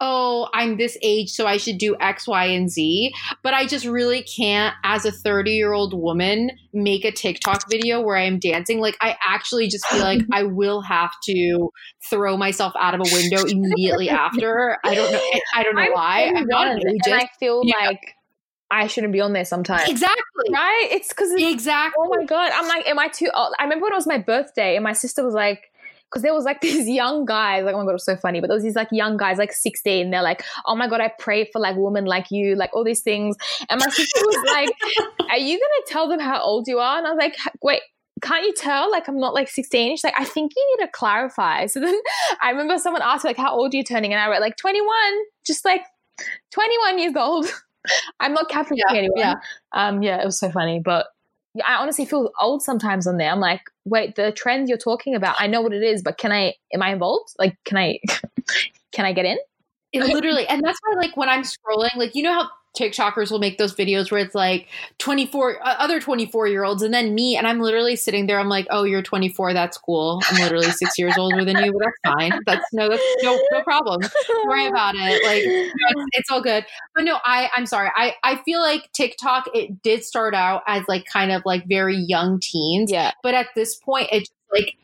oh, I'm this age, so I should do X, Y, and Z. But I just really can't, as a 30 year old woman, make a TikTok video where I am dancing. Like I actually just feel like I will have to throw myself out of a window immediately after. I don't know. I, I don't know I'm why. I'm not an 21, ageist. and I feel Yeah. like I shouldn't be on there sometimes. Exactly. Right? It's because Exactly. Oh my god! I'm like, am I too old? I remember when it was my birthday, and my sister was like, because there was like these young guys, like, oh my god, it was so funny. But there was these like young guys, like 16. They're like, oh my god, I pray for like women like you, like all these things. And my sister was like, are you gonna tell them how old you are? And I was like, wait. Can't you tell? Like I'm not like 16. She's like, I think you need to clarify. So then I remember someone asked me like, how old are you turning? And I wrote like 21, just like 21 years old. I'm not catfishing Yeah, anyone. yeah. Um, yeah, it was so funny, but I honestly feel old sometimes on there. I'm like, wait, the trend you're talking about, I know what it is, but can I? Am I involved? Like, can I? can I get in? It literally, and that's why, like, when I'm scrolling, like, you know how TikTokers will make those videos where it's like 24, uh, other 24 year olds, and then me, and I'm literally sitting there. I'm like, oh, you're 24. That's cool. I'm literally six years older than you, but that's fine. That's no, that's no, no problem. Don't worry about it. Like, it's, it's all good. But no, I, I'm sorry. I, I feel like TikTok, it did start out as like kind of like very young teens, Yeah, but at this point, it's like,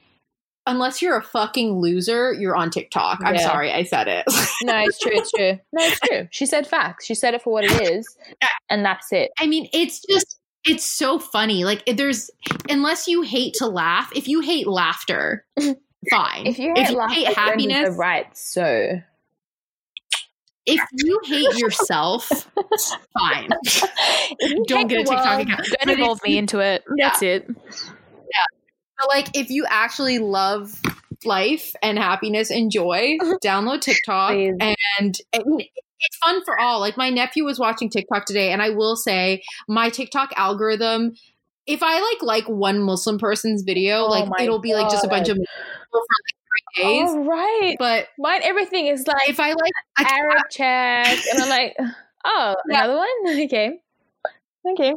unless you're a fucking loser, you're on TikTok. I'm Yeah. sorry, I said it. no, it's true. It's true. No, it's true. She said facts. She said it for what it is, and that's it. I mean, it's just it's so funny. Like there's unless you hate to laugh, if you hate laughter, fine. If you hate, laughter, hate then happiness, right. So if you hate yourself, fine. You Don't get a TikTok world, account. Don't involve me into it. Yeah. That's it. But like if you actually love life and happiness and joy, uh-huh. download TikTok and it's fun for all. Like my nephew was watching TikTok today, and I will say my TikTok algorithm. If I like like one Muslim person's video, Oh like it'll be like just a bunch of people for like three days. Oh, right. But Mine, everything is like if I like cat, Arab check, and I'm like, oh, Yeah. another one. Okay. Okay.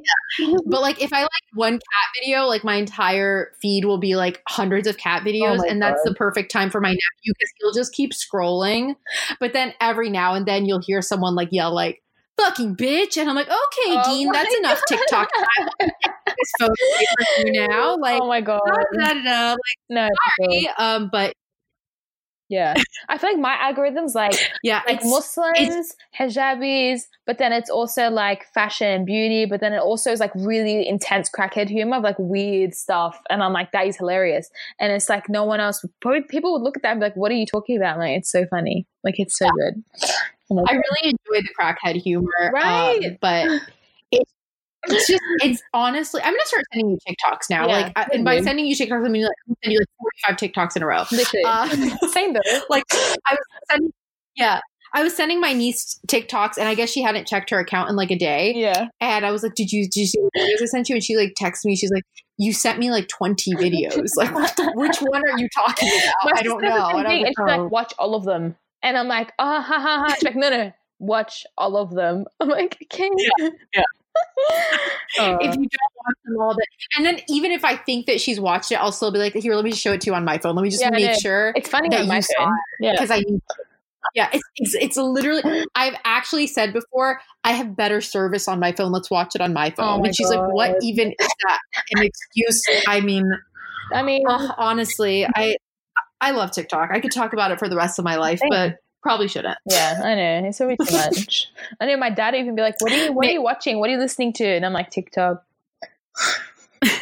but like if I like one cat video, like my entire feed will be like hundreds of cat videos, Oh and that's God. the perfect time for my nephew because he'll just keep scrolling. But then every now and then you'll hear someone like yell like "fucking bitch," and I'm like, okay, Oh Dean, that's my enough TikTok time. this phone you now, like. oh my god. da, da, da, like, No. sorry, um, but Yeah. I feel like my algorithm's like yeah, like it's, Muslims, hijabis, but then it's also like fashion and beauty, but then it also is like really intense crackhead humor of like weird stuff. And I'm like, that is hilarious. And it's like no one else probably people would look at that and be like, What are you talking about? Like, it's so funny. Like it's so good. I'm like, I really enjoy the crackhead humor, um, Right. but it's just it's honestly I'm gonna start sending you TikToks now. Yeah, like, I, and by sending you TikToks, I mean like I'm send you like 45 TikToks in a row. Uh, Same though. like I was sending, yeah, I was sending my niece TikToks, and I guess she hadn't checked her account in like a day. Yeah. And I was like, "Did you did you see the videos I sent you?" And she like texted me. She's like, "You sent me like 20 videos. Like, the, which one are you talking about? My I don't know." And thing, she's like, like, watch all of them. And I'm like, ah, ha, ha, ha. She's like, no, no, watch all of them. I'm like, okay. Yeah, yeah. Uh, if you don't watch them all, that and then even if I think that she's watched it, I'll still be like, "Here, let me just show it to you on my phone. Let me just Yeah, make know. sure." it's funny that you saw phone. Yeah. because I need Yeah, it's, it's it's literally. I've actually said before, I have better service on my phone. Let's watch it on my phone. Oh my and she's like, "What even is that an excuse?" I mean, I mean, uh, honestly, I I love TikTok. I could talk about it for the rest of my life, but probably shouldn't. yeah, I know it's always too much. I know my dad even be like, "What are you? What are you watching? What are you listening to?" And I'm like, "TikTok."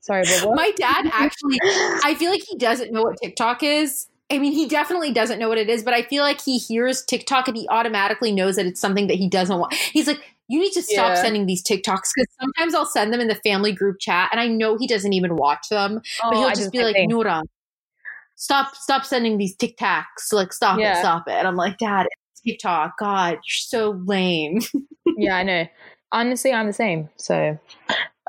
Sorry, but what? My dad actually, I feel like he doesn't know what TikTok is. I mean, he definitely doesn't know what it is, but I feel like he hears TikTok and he automatically knows that it's something that he doesn't want. He's like, you need to stop Yeah. sending these TikToks because sometimes I'll send them in the family group chat and I know he doesn't even watch them, Oh, but he'll I just be like, same thing. Nora, stop, stop sending these TikToks. Like, stop Yeah. it, stop it. And I'm like, Dad, it's TikTok. God, you're so lame. yeah, I know. Honestly, I'm the same. So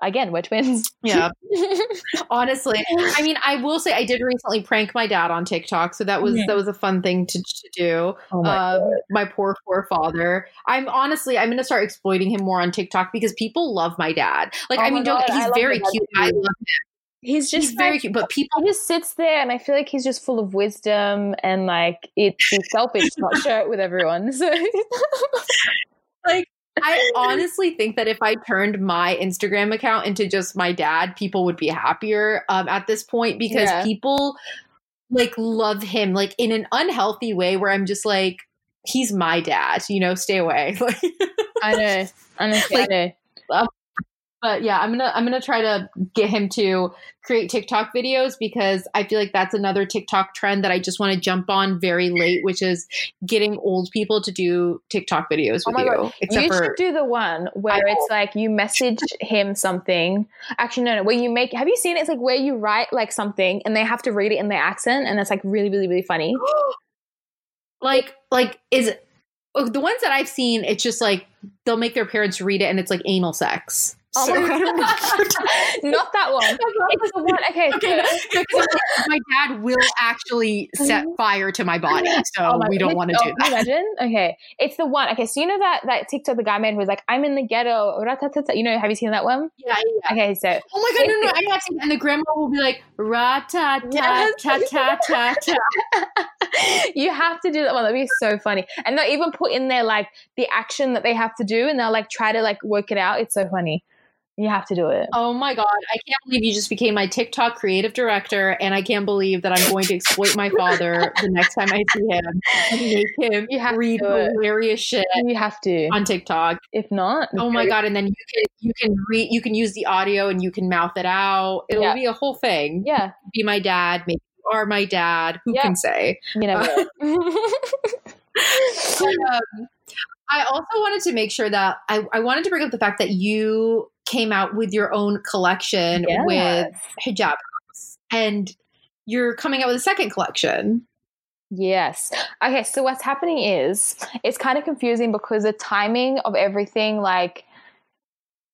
again, we're twins. yeah. Honestly, I mean, I will say I did recently prank my dad on TikTok, so that was Mhm. that was a fun thing to, to do. Oh my um, my poor poor father. I'm honestly I'm gonna start exploiting him more on TikTok because people love my dad. Like Oh I mean, don't, God, he's very cute. I love him. He's He's just very like, cute, but people he just sits there, and I feel like he's just full of wisdom, and like it's he's selfish not share it with everyone. So like, I honestly think that if I turned my Instagram account into just my dad, people would be happier um, at this point because Yeah. people like love him like in an unhealthy way where I'm just like, he's my dad, you know, stay away. Like, I know, honestly, Like- I know. But yeah, I'm gonna I'm gonna try to get him to create TikTok videos because I feel like that's another TikTok trend that I just want to jump on very late, which is getting old people to do TikTok videos Oh with my you. God. Except you for should do the one where I it's like you message him something. Actually, no, no. Where you make. Have you seen it? It's like where you write like something and they have to read it in their accent, and it's like really, really, really funny. like like is oh, the ones that I've seen, it's just like they'll make their parents read it and it's like anal sex. Oh So oh my I don't. Not that one. It's the one. Okay. Okay, so- my dad will actually set mm-hmm. fire to my body, so Oh my- we don't want to oh, do that. imagine? Okay, it's the one. Okay, so you know that that TikTok the guy made was like, "I'm in the ghetto." You know, have you seen that one? Yeah, yeah. Okay, so Oh my god, no, no, I have seen, and the grandma will be like, ra ta ta ta ta ta ta. you have to do that one. That'd be so funny. And they'll even put in there like the action that they have to do, and they'll like try to like work it out. It's so funny. You have to do it. Oh my god, I can't believe you just became my TikTok creative director, and I can't believe that I'm going to exploit my father the next time I see him and make him You have to read hilarious shit You have to. on TikTok. If not, Oh my god! And then you can you can read you can use the audio and you can mouth it out. It'll Yeah. be a whole thing. Yeah, Be my dad. Maybe you are my dad. Who Yeah. can say? you never. know. Um, I also wanted to make sure that I, I wanted to bring up the fact that you came out with your own collection with Yes. hijab, and you're coming out with a second collection. Yes. Okay, so what's happening is it's kind of confusing because the timing of everything like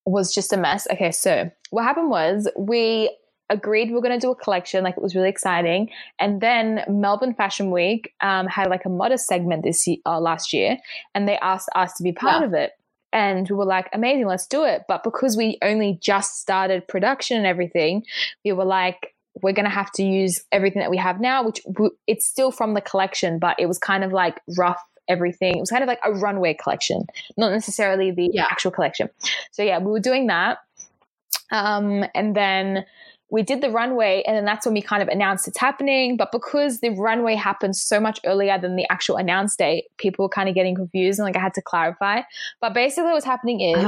was just a mess. Okay, so what happened was we agreed we are going to do a collection like it was really exciting and then melbourne fashion week um, had like a modest segment this year, uh, last year and they asked us to be part Yeah. of it and we were like amazing let's do it. But because we only just started production and everything we were like we're going to have to use everything that we have now which it's still from the collection but it was kind of like rough everything. It was kind of like a runway collection not necessarily the Yeah. actual collection. So yeah we were doing that. Um, and then we did the runway and then that's when we kind of announced it's happening. But because the runway happened so much earlier than the actual announce date people were kind of getting confused and like i had to clarify. But basically what's happening is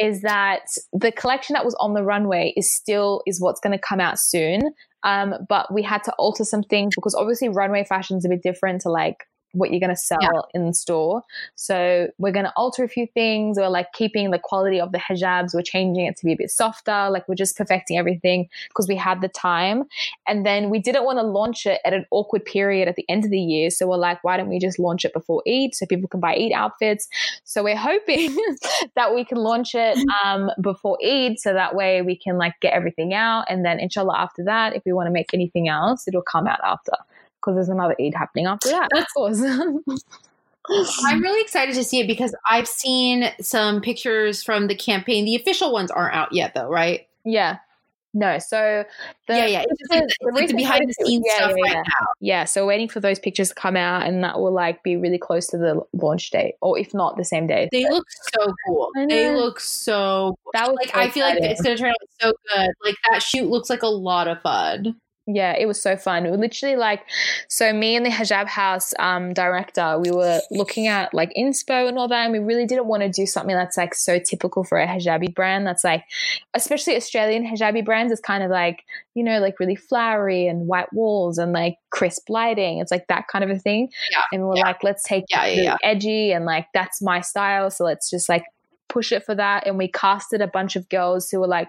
is that the collection that was on the runway is still is what's going to come out soon. Um, but we had to alter some things because obviously runway fashion is a bit different to like what you're going to sell Yeah. in store. So we're going to alter a few things. We're like keeping the quality of the hijabs. We're changing it to be a bit softer. Like we're just perfecting everything because we had the time. And then we didn't want to launch it at an awkward period at the end of the year. So we're like, why don't we just launch it before Eid so people can buy Eid outfits? So we're hoping that we can launch it um, before Eid so that way we can like get everything out. And then inshallah after that, if we want to make anything else, it'll come out after because there's another Eid happening after that. That's awesome. I'm really excited to see it because I've seen some pictures from the campaign. The official ones aren't out yet, though, right? yeah. No, so the, yeah, yeah. It's just like, the, it's like the behind the scenes yeah, stuff yeah, right yeah. now. Yeah, so waiting for those pictures to come out, and that will like be really close to the launch date, or if not, the same day. They look so cool. They look so cool. That was like so I feel like it's gonna turn out so good. Like that shoot looks like a lot of fun. Yeah, it was so fun. We were literally like, so me and the Hijab House um, director, we were looking at like inspo and all that, and we really didn't want to do something that's like so typical for a hijabi brand. That's like, especially Australian hijabi brands, is kind of like, you know, like really flowery and white walls and like crisp lighting. It's like that kind of a thing. Yeah, And we're yeah. like, let's take yeah, yeah. edgy and like that's my style. So let's just like push it for that. And we casted a bunch of girls who were like,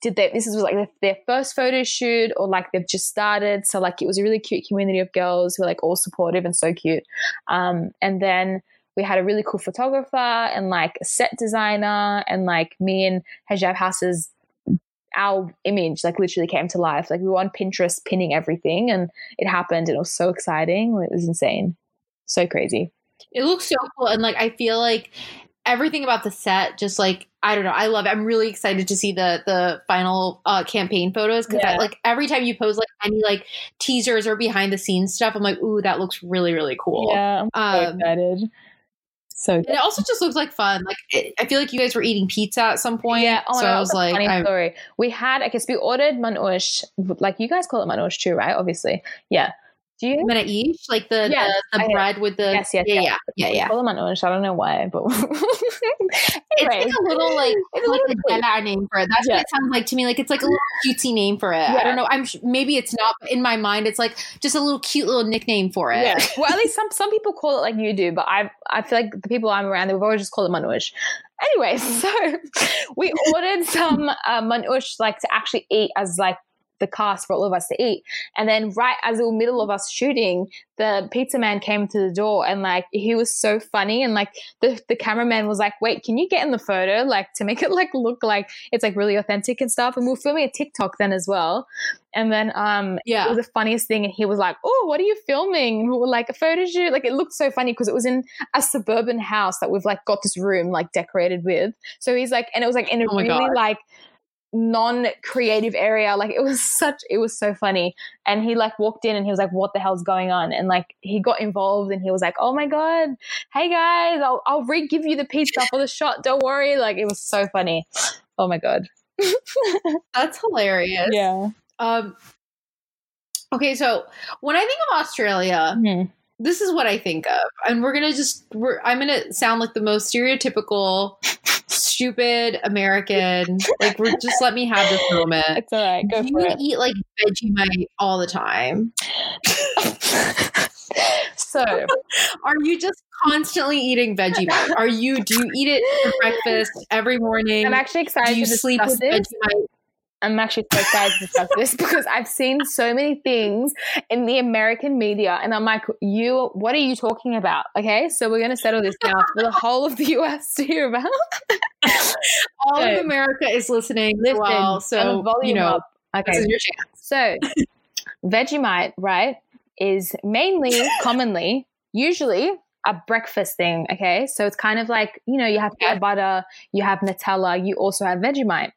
did they this was like their- first photo shoot or like they've just started. So like it was a really cute community of girls who were like all supportive and so cute. Um, and then we had a really cool photographer and like a set designer and like me and Hijab House's our image like literally came to life. Like we were on pinterest pinning everything and it happened and it was so exciting. It was insane. So crazy. It looks so cool, and like I feel like everything about the set, just like I don't know, I love it. I'm really excited to see the the final uh, campaign photos because Yeah. like every time you post like any like teasers or behind the scenes stuff, I'm like, ooh, that looks really really cool. yeah i'm so Um, excited so it also just looks like fun. Like it, I feel like you guys were eating pizza at some point. Yeah. Oh my so God, I was like, funny story. We had, I guess we ordered manush, like you guys call it manush too, right? Obviously. Yeah. Do you? Menaish, like the Yes, the, the bread with the Yes, yes, yeah, yes. yeah, yeah, yeah. Call it manush. I don't know why, but It's like a little like It's a like little a Della name for it. That's Yeah. what it sounds like to me. Like it's like a little cutesy name for it. I don't know. I'm maybe it's not. But in my mind, it's like just a little cute little nickname for it. yeah. Well, at least some some people call it like you do, but I I feel like the people I'm around, they've always just called it manush. Anyway, so we ordered some uh, manush like to actually eat as like the cast for all of us to eat. And then right as the middle of us shooting, the pizza man came to the door and like he was so funny and like the, the cameraman was like, wait, can you get in the photo? Like to make it like look like it's like really authentic and stuff. And we were filming a TikTok then as well. And then um Yeah. it was the funniest thing and he was like, Oh, what are you filming? And we were like, a photo shoot. Like it looked so funny because it was in a suburban house that we've like got this room like decorated with. So he's like and it was like in a Oh really God. like non-creative area like it was such it was so funny and he like walked in and he was like what the hell's going on and like he got involved and he was like oh my god hey guys i'll, I'll re-give you the pizza for the shot don't worry like it was so funny oh my god That's hilarious. yeah Um. Okay, so when I think of Australia, Mhm. This is what I think of, and we're gonna just we're I'm gonna sound like the most stereotypical, stupid American. Like, we're just let me have this moment. it's all right go Do for you it eat like Vegemite all the time? so Are you just constantly eating Vegemite? Are you? Do you eat it for breakfast every morning? i'm actually excited do you to sleep with this Vegemite? I'm actually so excited to discuss this because I've seen so many things in the American media, and I'm like, you, what are you talking about? Okay, so we're going to settle this now for the whole of the US to hear about. All So- of America is listening. Listen, well, so volume you know, up. Okay, this is your chance. so Vegemite, right, is mainly, commonly, usually a breakfast thing. Okay, so it's kind of like you know you have peanut butter, you have Nutella, you also have Vegemite,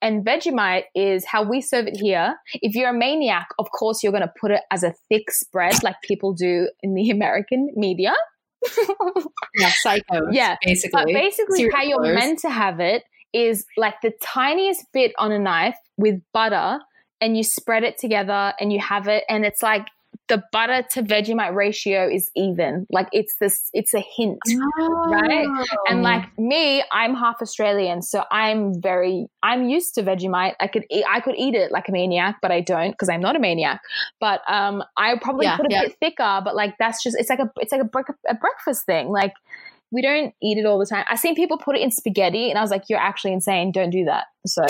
and Vegemite is how we serve it here. If you're a maniac, of course you're going to put it as a thick spread, like people do in the American media. Yeah, psycho. Yeah, basically. But basically, Serial how you're meant to have it is like the tiniest bit on a knife with butter, and you spread it together and you have it, and it's like the butter to Vegemite ratio is even. Like it's this, it's a hint. Right? And Oh. like me, I'm half Australian, so I'm very, I'm used to Vegemite. I could, eat, I could eat it like a maniac, but I don't because I'm not a maniac. But um, I probably Yeah, put a yeah. bit thicker. But like that's just, it's like a, it's like a, a breakfast thing. Like we don't eat it all the time. I've seen people put it in spaghetti, and I was like, you're actually insane. Don't do that. So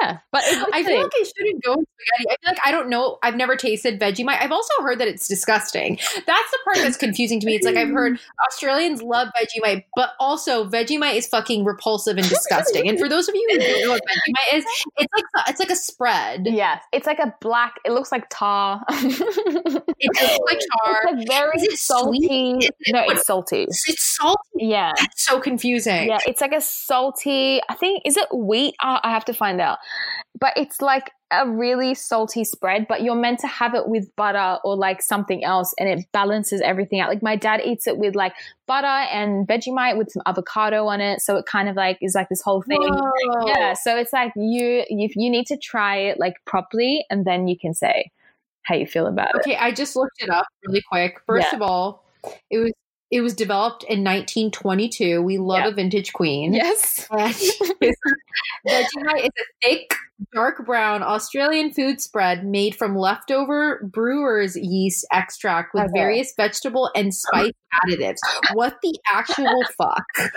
yeah, but I feel like I shouldn't go with spaghetti. I feel like I don't know. I've never tasted Vegemite. I've also heard that it's disgusting. That's the part that's confusing to me. It's like I've heard mm. Australians love Vegemite, but also Vegemite is fucking repulsive and disgusting. And for those of you who don't know what Vegemite is, it's like it's like a spread. yes, it's like a black. It looks like tar. It does look like tar. It's like very it salty. It- no, it's salty. It's, it's salty. Yeah. That's so confusing. Yeah, it's like a salty. I think is it wheat? Uh, I have to find out. but it's like a really salty spread, but you're meant to have it with butter or like something else and it balances everything out. Like my dad eats it with like butter and Vegemite with some avocado on it. So it kind of like is like this whole thing. Whoa. Yeah. So it's like you, you, you need to try it like properly and then you can say how you feel about it. Okay, I just looked it up really quick. First Yeah. of all, it was it was developed in 1922. We love Yeah. a vintage queen. Yes. Vegemite is a thick, dark brown Australian food spread made from leftover brewer's yeast extract with Okay. various vegetable and spice additives. What the actual fuck?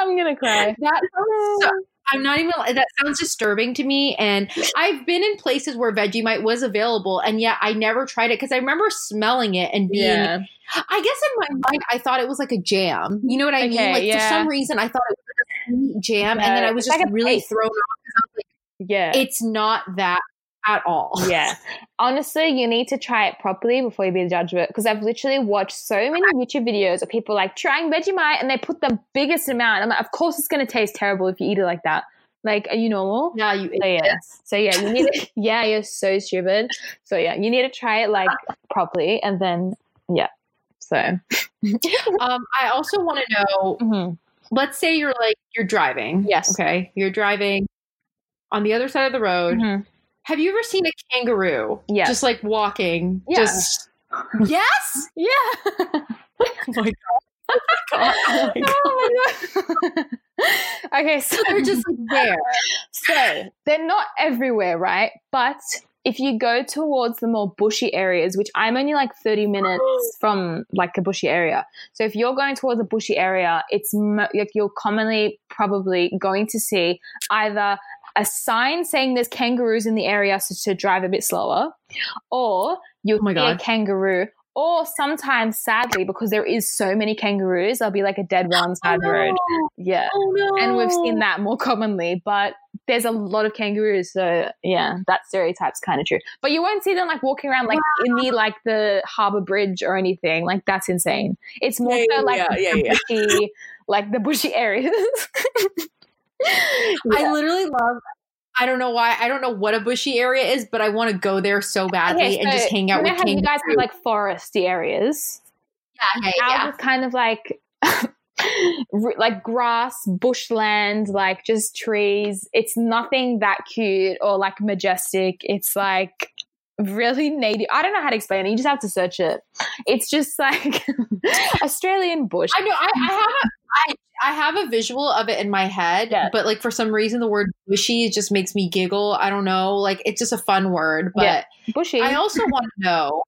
I'm gonna cry. That sounds so, I'm not even that sounds disturbing to me and I've been in places where Vegemite was available and yet I never tried it because I remember smelling it and being Yeah. I guess in my mind I thought it was like a jam. You know what I Okay, mean? Like for some reason I thought it was like a sweet jam and then I was it's just like really paste. thrown off because I was like, Yeah. it's not that at all. yeah. Honestly, you need to try it properly before you be the judge of it. Because I've literally watched so many YouTube videos of people like trying Vegemite and they put the biggest amount. I'm like, of course it's going to taste terrible if you eat it like that. Like, are you normal? Yeah, you So yeah. So yeah, you need to, yeah, you're so stupid. So yeah, you need to try it like properly and then yeah. So um I also want to know mhm. let's say you're like you're driving. Yes. Okay. You're driving on the other side of the road. Mhm. Have you ever seen a kangaroo? Yes. Just like walking. Yeah. Just Yes. yeah. Oh my god. Oh my god. oh my oh god. okay, so they're just like there. So they're not everywhere, right? But if you go towards the more bushy areas, which I'm only like 30 minutes from like a bushy area. So if you're going towards a bushy area, it's mo- like you're commonly probably going to see either a sign saying there's kangaroos in the area so to drive a bit slower, or you'll Oh see a kangaroo. Or sometimes, sadly, because there is so many kangaroos, there'll be like a dead one side the road. Oh yeah Oh no. and we've seen that more commonly but there's a lot of kangaroos so yeah that stereotype's kind of true but you won't see them like walking around like in the like the harbor bridge or anything like that's insane it's more Yeah, so like yeah, yeah. bushy like the bushy areas I literally love I don't know why. I don't know what a bushy area is, but I want to go there so badly Okay, and just hang out with you guys have like foresty areas yeah, yeah, ours is kind of like like grass, bushland, like just trees. It's nothing that cute or like majestic. It's like really native. I don't know how to explain it. You just have to search it. It's just like Australian bush. I know. I, I have a, I, I have a visual of it in my head, Yeah. but like for some reason the word bushy just makes me giggle. I don't know. Like it's just a fun word, but Yeah. Bushy. I also want to know.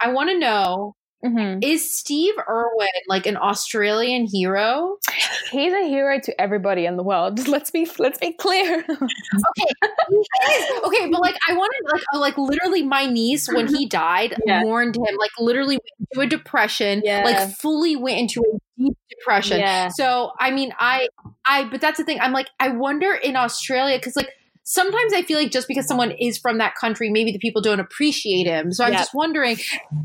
I want to know Mhm. is Steve Irwin like an Australian hero? He's a hero to everybody in the world. Let's be let's be clear. Okay. Okay, but like I wanted like oh, like literally my niece when he died Yeah. mourned him like literally went into a depression, Yeah. like fully went into a deep depression. yeah. So I mean, I I but that's the thing. I'm like I wonder in Australia because like sometimes I feel like just because someone is from that country, maybe the people don't appreciate him. So I'm Yeah. just wondering,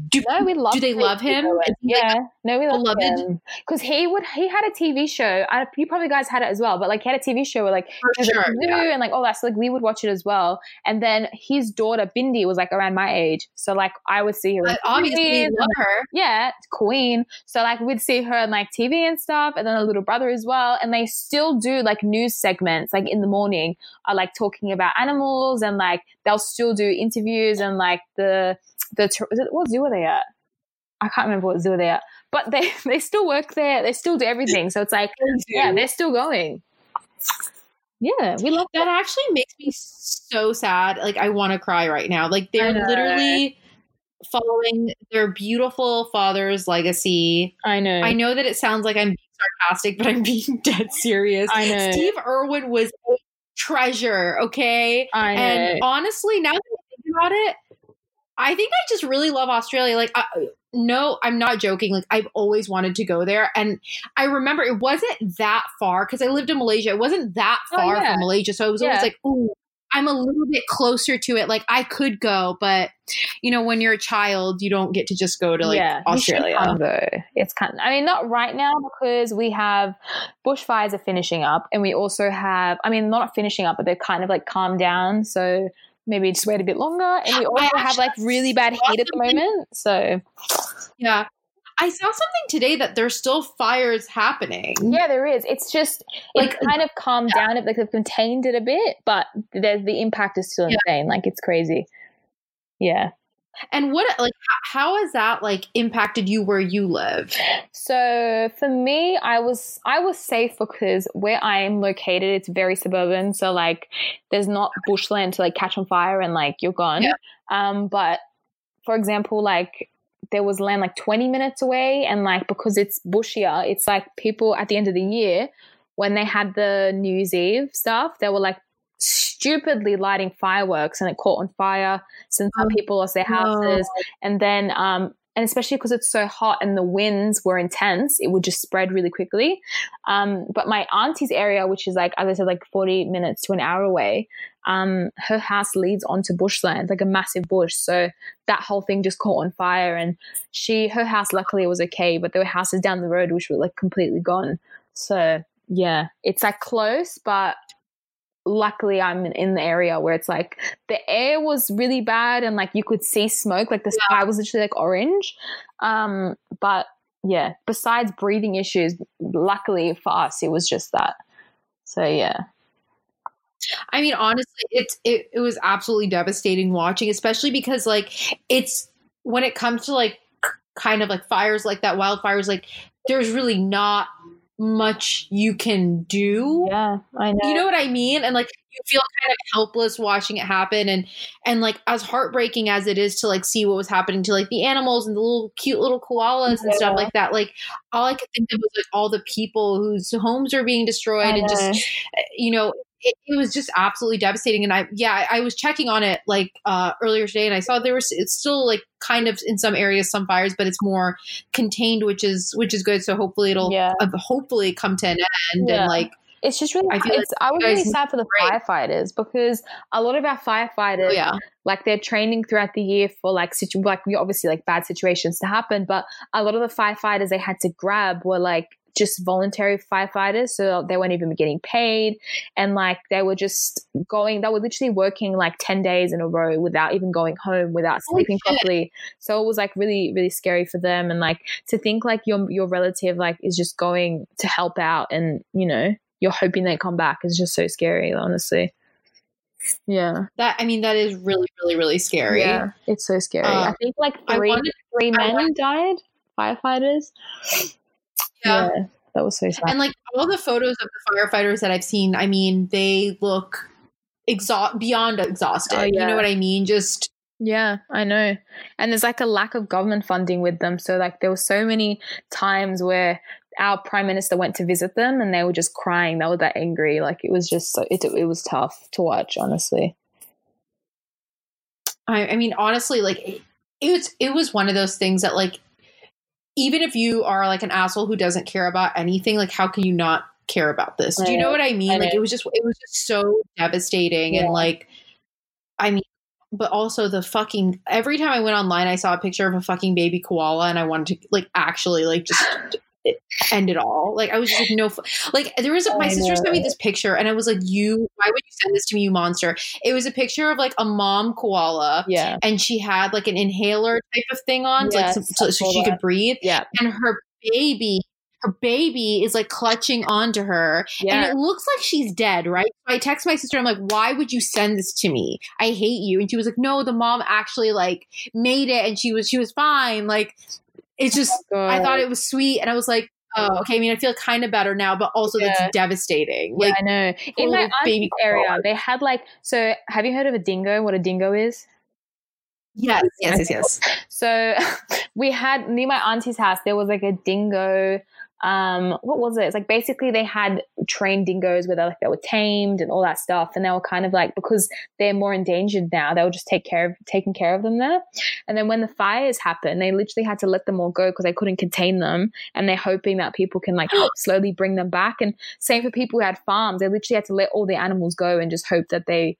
do No, we love. do they love him? He, like, Yeah, no, we love beloved? him because he would. He had a TV show. I, you probably guys had it as well, but like he had a TV show where like for he was at sure. yeah. and like all that. So like we would watch it as well. And then his daughter Bindi was like around my age, so like I would see her. But obviously, love her. yeah, Queen. So like we'd see her on like TV and stuff, and then a little brother as well. And they still do like news segments, like in the morning, are like talking about animals and like they'll still do interviews and like the the it, what zoo are they at? I can't remember what zoo they're at, but they they still work there. They still do everything. So it's like yeah, they're still going. Yeah, we love that actually makes me so sad. Like I want to cry right now. Like they're literally following their beautiful father's legacy. I know. I know that it sounds like I'm being sarcastic, but I'm being dead serious. I know. Steve Irwin was a treasure, okay? I know. And honestly, now that I think about it, I think I just really love Australia. Like, I, no, I'm not joking. Like, I've always wanted to go there. And I remember it wasn't that far because I lived in Malaysia. It wasn't that Oh, far yeah. from Malaysia. So I was Yeah. always like, ooh, I'm a little bit closer to it. Like I could go, but you know, when you're a child, you don't get to just go to like yeah, Australia. Though it's kind. Of, I mean, not right now because we have bushfires are finishing up, and we also have. I mean, not finishing up, but they're kind of like calmed down. So maybe just wait a bit longer. And we also have like really bad heat at the moment. So yeah. I saw something today that there's still fires happening. Yeah, there is. It's just like it's kind of calmed yeah. down. Like they've contained it a bit, but there's the impact is still yeah. insane. Like it's crazy. Yeah. And what like how has that like impacted you where you live? So for me, I was I was safe because where I am located, it's very suburban. So like there's not bushland to like catch on fire and like you're gone. Yeah. Um, but for example, like there was land like 20 minutes away and like because it's bushier it's like people at the end of the year when they had the new year's eve stuff they were like stupidly lighting fireworks and it caught on fire since some oh, people lost their houses. and then um and especially because it's so hot and the winds were intense, it would just spread really quickly. Um, but my auntie's area, which is like, as I said, like 40 minutes to an hour away, um, her house leads onto bushland, like a massive bush. So that whole thing just caught on fire. And she, her house, luckily, was okay, but there were houses down the road which were like completely gone. So yeah, it's like close, but luckily I'm in the area where it's like the air was really bad and like you could see smoke, like the sky was literally like orange. Um, but yeah, besides breathing issues, luckily for us, it was just that. So yeah. I mean, honestly, it's it, it was absolutely devastating watching, especially because like it's when it comes to like kind of like fires like that, wildfires, like there's really not much you can do. Yeah, I know. You know what I mean? And like you feel kind of helpless watching it happen and and like as heartbreaking as it is to like see what was happening to like the animals and the little cute little koalas yeah. and stuff like that like all i could think of was like all the people whose homes are being destroyed and just eh, you know it, it, was just absolutely devastating. And I, yeah, I, I was checking on it like uh, earlier today, and I saw there was it's still like kind of in some areas some fires, but it's more contained, which is which is good. So hopefully it'll yeah. uh, hopefully come to an end yeah. and like. It's just really. I, feel it's, like I was really sad for the great. firefighters because a lot of our firefighters, oh, yeah. like they're training throughout the year for like situ- like we obviously like bad situations to happen, but a lot of the firefighters they had to grab were like just voluntary firefighters, so they weren't even getting paid, and like they were just going, they were literally working like ten days in a row without even going home, without sleeping oh, properly. So it was like really, really scary for them, and like to think like your your relative like is just going to help out, and you know you're hoping they come back is just so scary, honestly. Yeah. That I mean that is really really really scary. Yeah, it's so scary. Um, I think like three wanted, three men wanted, died, firefighters. Yeah. yeah. That was so sad. And like all the photos of the firefighters that I've seen, I mean, they look exhaust beyond exhausted. Oh, yeah. You know what I mean? Just yeah, I know. And there's like a lack of government funding with them. So like there were so many times where our prime minister went to visit them and they were just crying. They were that angry. Like it was just so it it was tough to watch, honestly. I, I mean, honestly, like it, it was it was one of those things that like even if you are like an asshole who doesn't care about anything, like how can you not care about this? Do you know what I mean? I like it was just it was just so devastating yeah. and like I mean but also the fucking every time I went online I saw a picture of a fucking baby koala and I wanted to like actually like just end it all. Like I was just like, no, like there was my sister sent me this picture, and I was like, you, why would you send this to me, you monster? It was a picture of like a mom koala, yeah, and she had like an inhaler type of thing on, yes, like so, so she could breathe, yeah, and her baby her baby is like clutching onto her yeah. and it looks like she's dead, right? So I text my sister, I'm like, why would you send this to me? I hate you. And she was like, no, the mom actually like made it and she was she was fine. Like it's just oh I thought it was sweet, and I was like, oh, okay. I mean, I feel kind of better now, but also yeah. that's devastating. Like, yeah, I know. In oh, my baby area, they had like. So, have you heard of a dingo? What a dingo is? Yes, yes, yes, yes. So, we had near my auntie's house. There was like a dingo um, what was it? It's like basically they had trained dingoes where they like they were tamed and all that stuff, and they were kind of like because they're more endangered now, they were just take care of taking care of them there. And then when the fires happened, they literally had to let them all go because they couldn't contain them, and they're hoping that people can like slowly bring them back. And same for people who had farms, they literally had to let all the animals go and just hope that they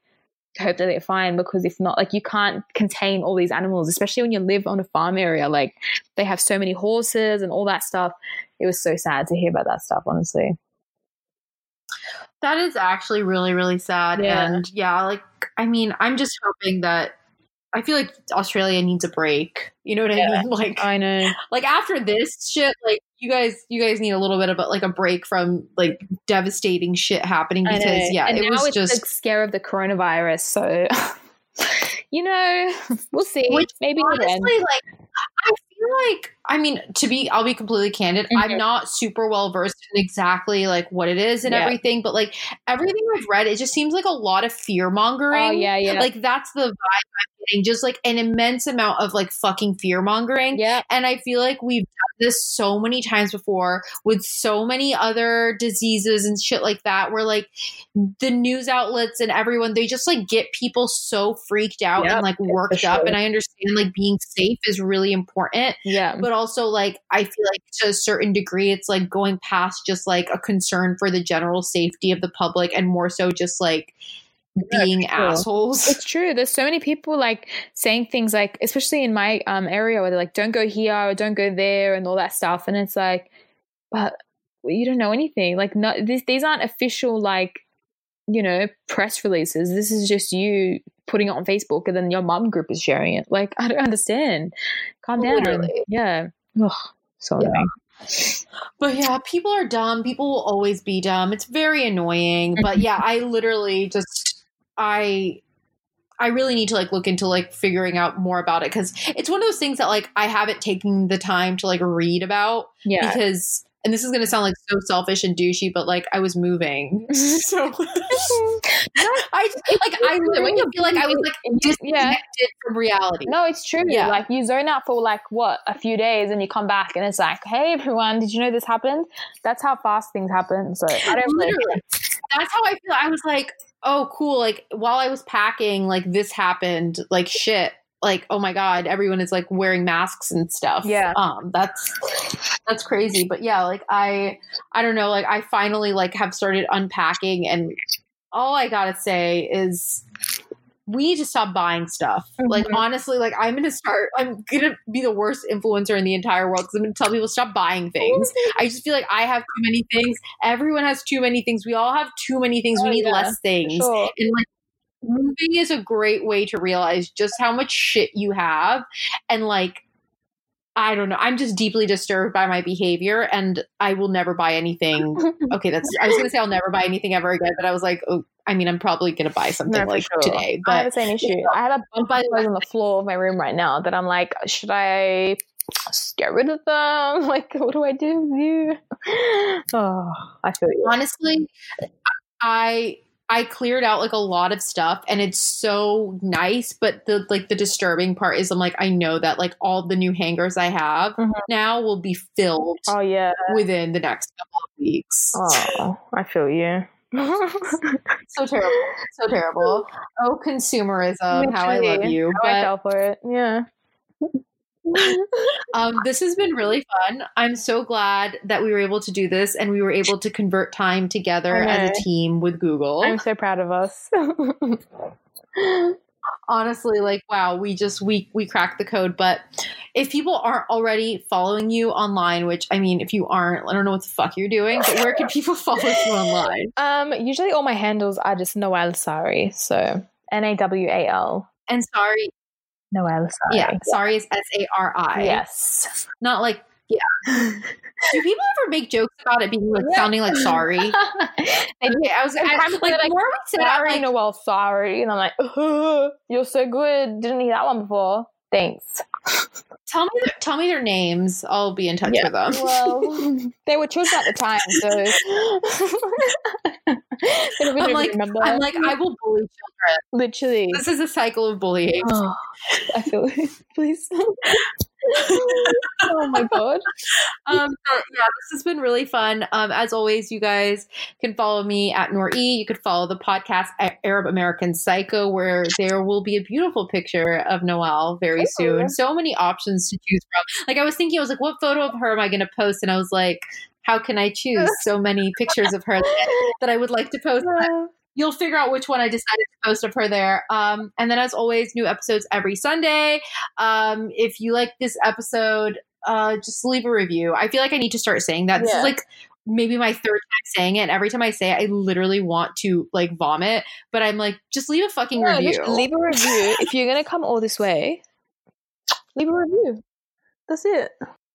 hope that they're fine because if not, like you can't contain all these animals, especially when you live on a farm area. Like they have so many horses and all that stuff. It was so sad to hear about that stuff, honestly. That is actually really, really sad. Yeah. And yeah, like, I mean, I'm just hoping that I feel like Australia needs a break. You know what Yeah. I mean? Like, I know. like after this shit, like you guys, you guys need a little bit of a, like a break from like devastating shit happening because yeah, and it now was it's just scare of the coronavirus. So, you know, we'll see. Which Maybe honestly like I feel like I mean to be I'll be completely candid. Mhm. I'm not super well versed in exactly like what it is and Yeah. everything, but like everything I've read, it just seems like a lot of fear mongering. Oh yeah, yeah, Like that's the vibe I'm getting. Just like an immense amount of like fucking fear mongering. yeah. And I feel like we've done this so many times before with so many other diseases and shit like that, where like the news outlets and everyone, they just like get people so freaked out Yep, and like worked up. And I understand like being safe is really important. Yeah. But also, like, I feel like to a certain degree, it's like going past just like a concern for the general safety of the public and more so just like being sure. assholes. It's true. There's so many people like saying things like, especially in my um, area, where they're like, "Don't go here" or "Don't go there" and all that stuff. And it's like, but you don't know anything. Like, no, this, these aren't official like, you know, press releases. This is just you putting it on Facebook, and then your mum group is sharing it. Like, I don't understand. Calm down. Literally. Yeah. Ugh, so Yeah. annoying. But yeah, people are dumb. People will always be dumb. It's very annoying. But yeah, I literally just I I really need to like look into like figuring out more about it because it's one of those things that like I haven't taken the time to like read about Yeah. because and this is gonna sound like so selfish and douchey, but like I was moving. So I just, like I literally feel like I was like yeah. disconnected from reality. No, it's true. Yeah. Like you zone out for like what a few days, and you come back, and it's like, "Hey, everyone, did you know this happened?" That's how fast things happen. So I don't really- literally that's how i feel i was like oh cool like while i was packing like this happened like shit like oh my god everyone is like wearing masks and stuff Yeah. um that's that's crazy but yeah like i i don't know like i finally like have started unpacking and all i gotta say is we need to stop buying stuff. Like Mhm. honestly, like I'm gonna start. I'm gonna be the worst influencer in the entire world because I'm gonna tell people stop buying things. I just feel like I have too many things. Everyone has too many things. We all have too many things. Oh, we need yeah, less things. Sure. And like moving is a great way to realize just how much shit you have and like I don't know. I'm just deeply disturbed by my behavior and I will never buy anything. Okay, that's I was gonna say I'll never buy anything ever again, but I was like, oh I mean I'm probably gonna buy something No, like sure. today. I have But the same issue. I have a bunch of the clothes on the floor of my room right now that I'm like, should I get rid of them? Like, what do I do with you? Oh, I feel you. honestly i i cleared out like a lot of stuff and it's so nice but the like the disturbing part is i'm like i know that like all the new hangers i have Mhm. now will be filled Oh yeah. within the next couple of weeks Oh, I feel you. so terrible so terrible oh consumerism how i love you How I fell for it. Yeah. um this has been really fun i'm so glad that we were able to do this and we were able to convert time together as a team with google I'm so proud of us. honestly like wow we just we we cracked the code but if people aren't already following you online which i mean if you aren't i don't know what the fuck you're doing but where can people follow you online um, usually all my handles are just Nawal Sari. So N A W A L. and sorry Nawal Sari. yeah sorry is s-a-r-i Yes. not like yeah do people ever make jokes about it being like Yeah. sounding like sorry okay i was I, Sometimes like, like, more we said Sorry, like, Nawal, sorry. And I'm like, "Uh, you're so good. Didn't hear that one before. Thanks. tell me their, tell me their names i'll be in touch Yeah. with them Well, they were children at the time, so I'm like- remember. i'm like i will bully children literally. this is a cycle of bullying Oh, I feel it. Please. oh my god. um, but yeah, this has been really fun. Um, as always, you guys can follow me at Nor E. You could follow the podcast Arab American Psycho, where there will be a beautiful picture of Nawal very Ooh. soon. So many options to choose from. Like I was thinking, I was like, what photo of her am I going to post? And I was like, how can I choose so many pictures of her that, that I would like to post? You'll figure out which one I decided to post of her there. Um, and then, as always, new episodes every Sunday. Um, if you like this episode, uh, just leave a review. I feel like I need to start saying that. This Yeah. is like maybe my third time saying it. And every time I say it, I literally want to like vomit. But I'm like, just leave a fucking Yeah, review. leave a review if you're gonna come all this way. Leave a review. That's it.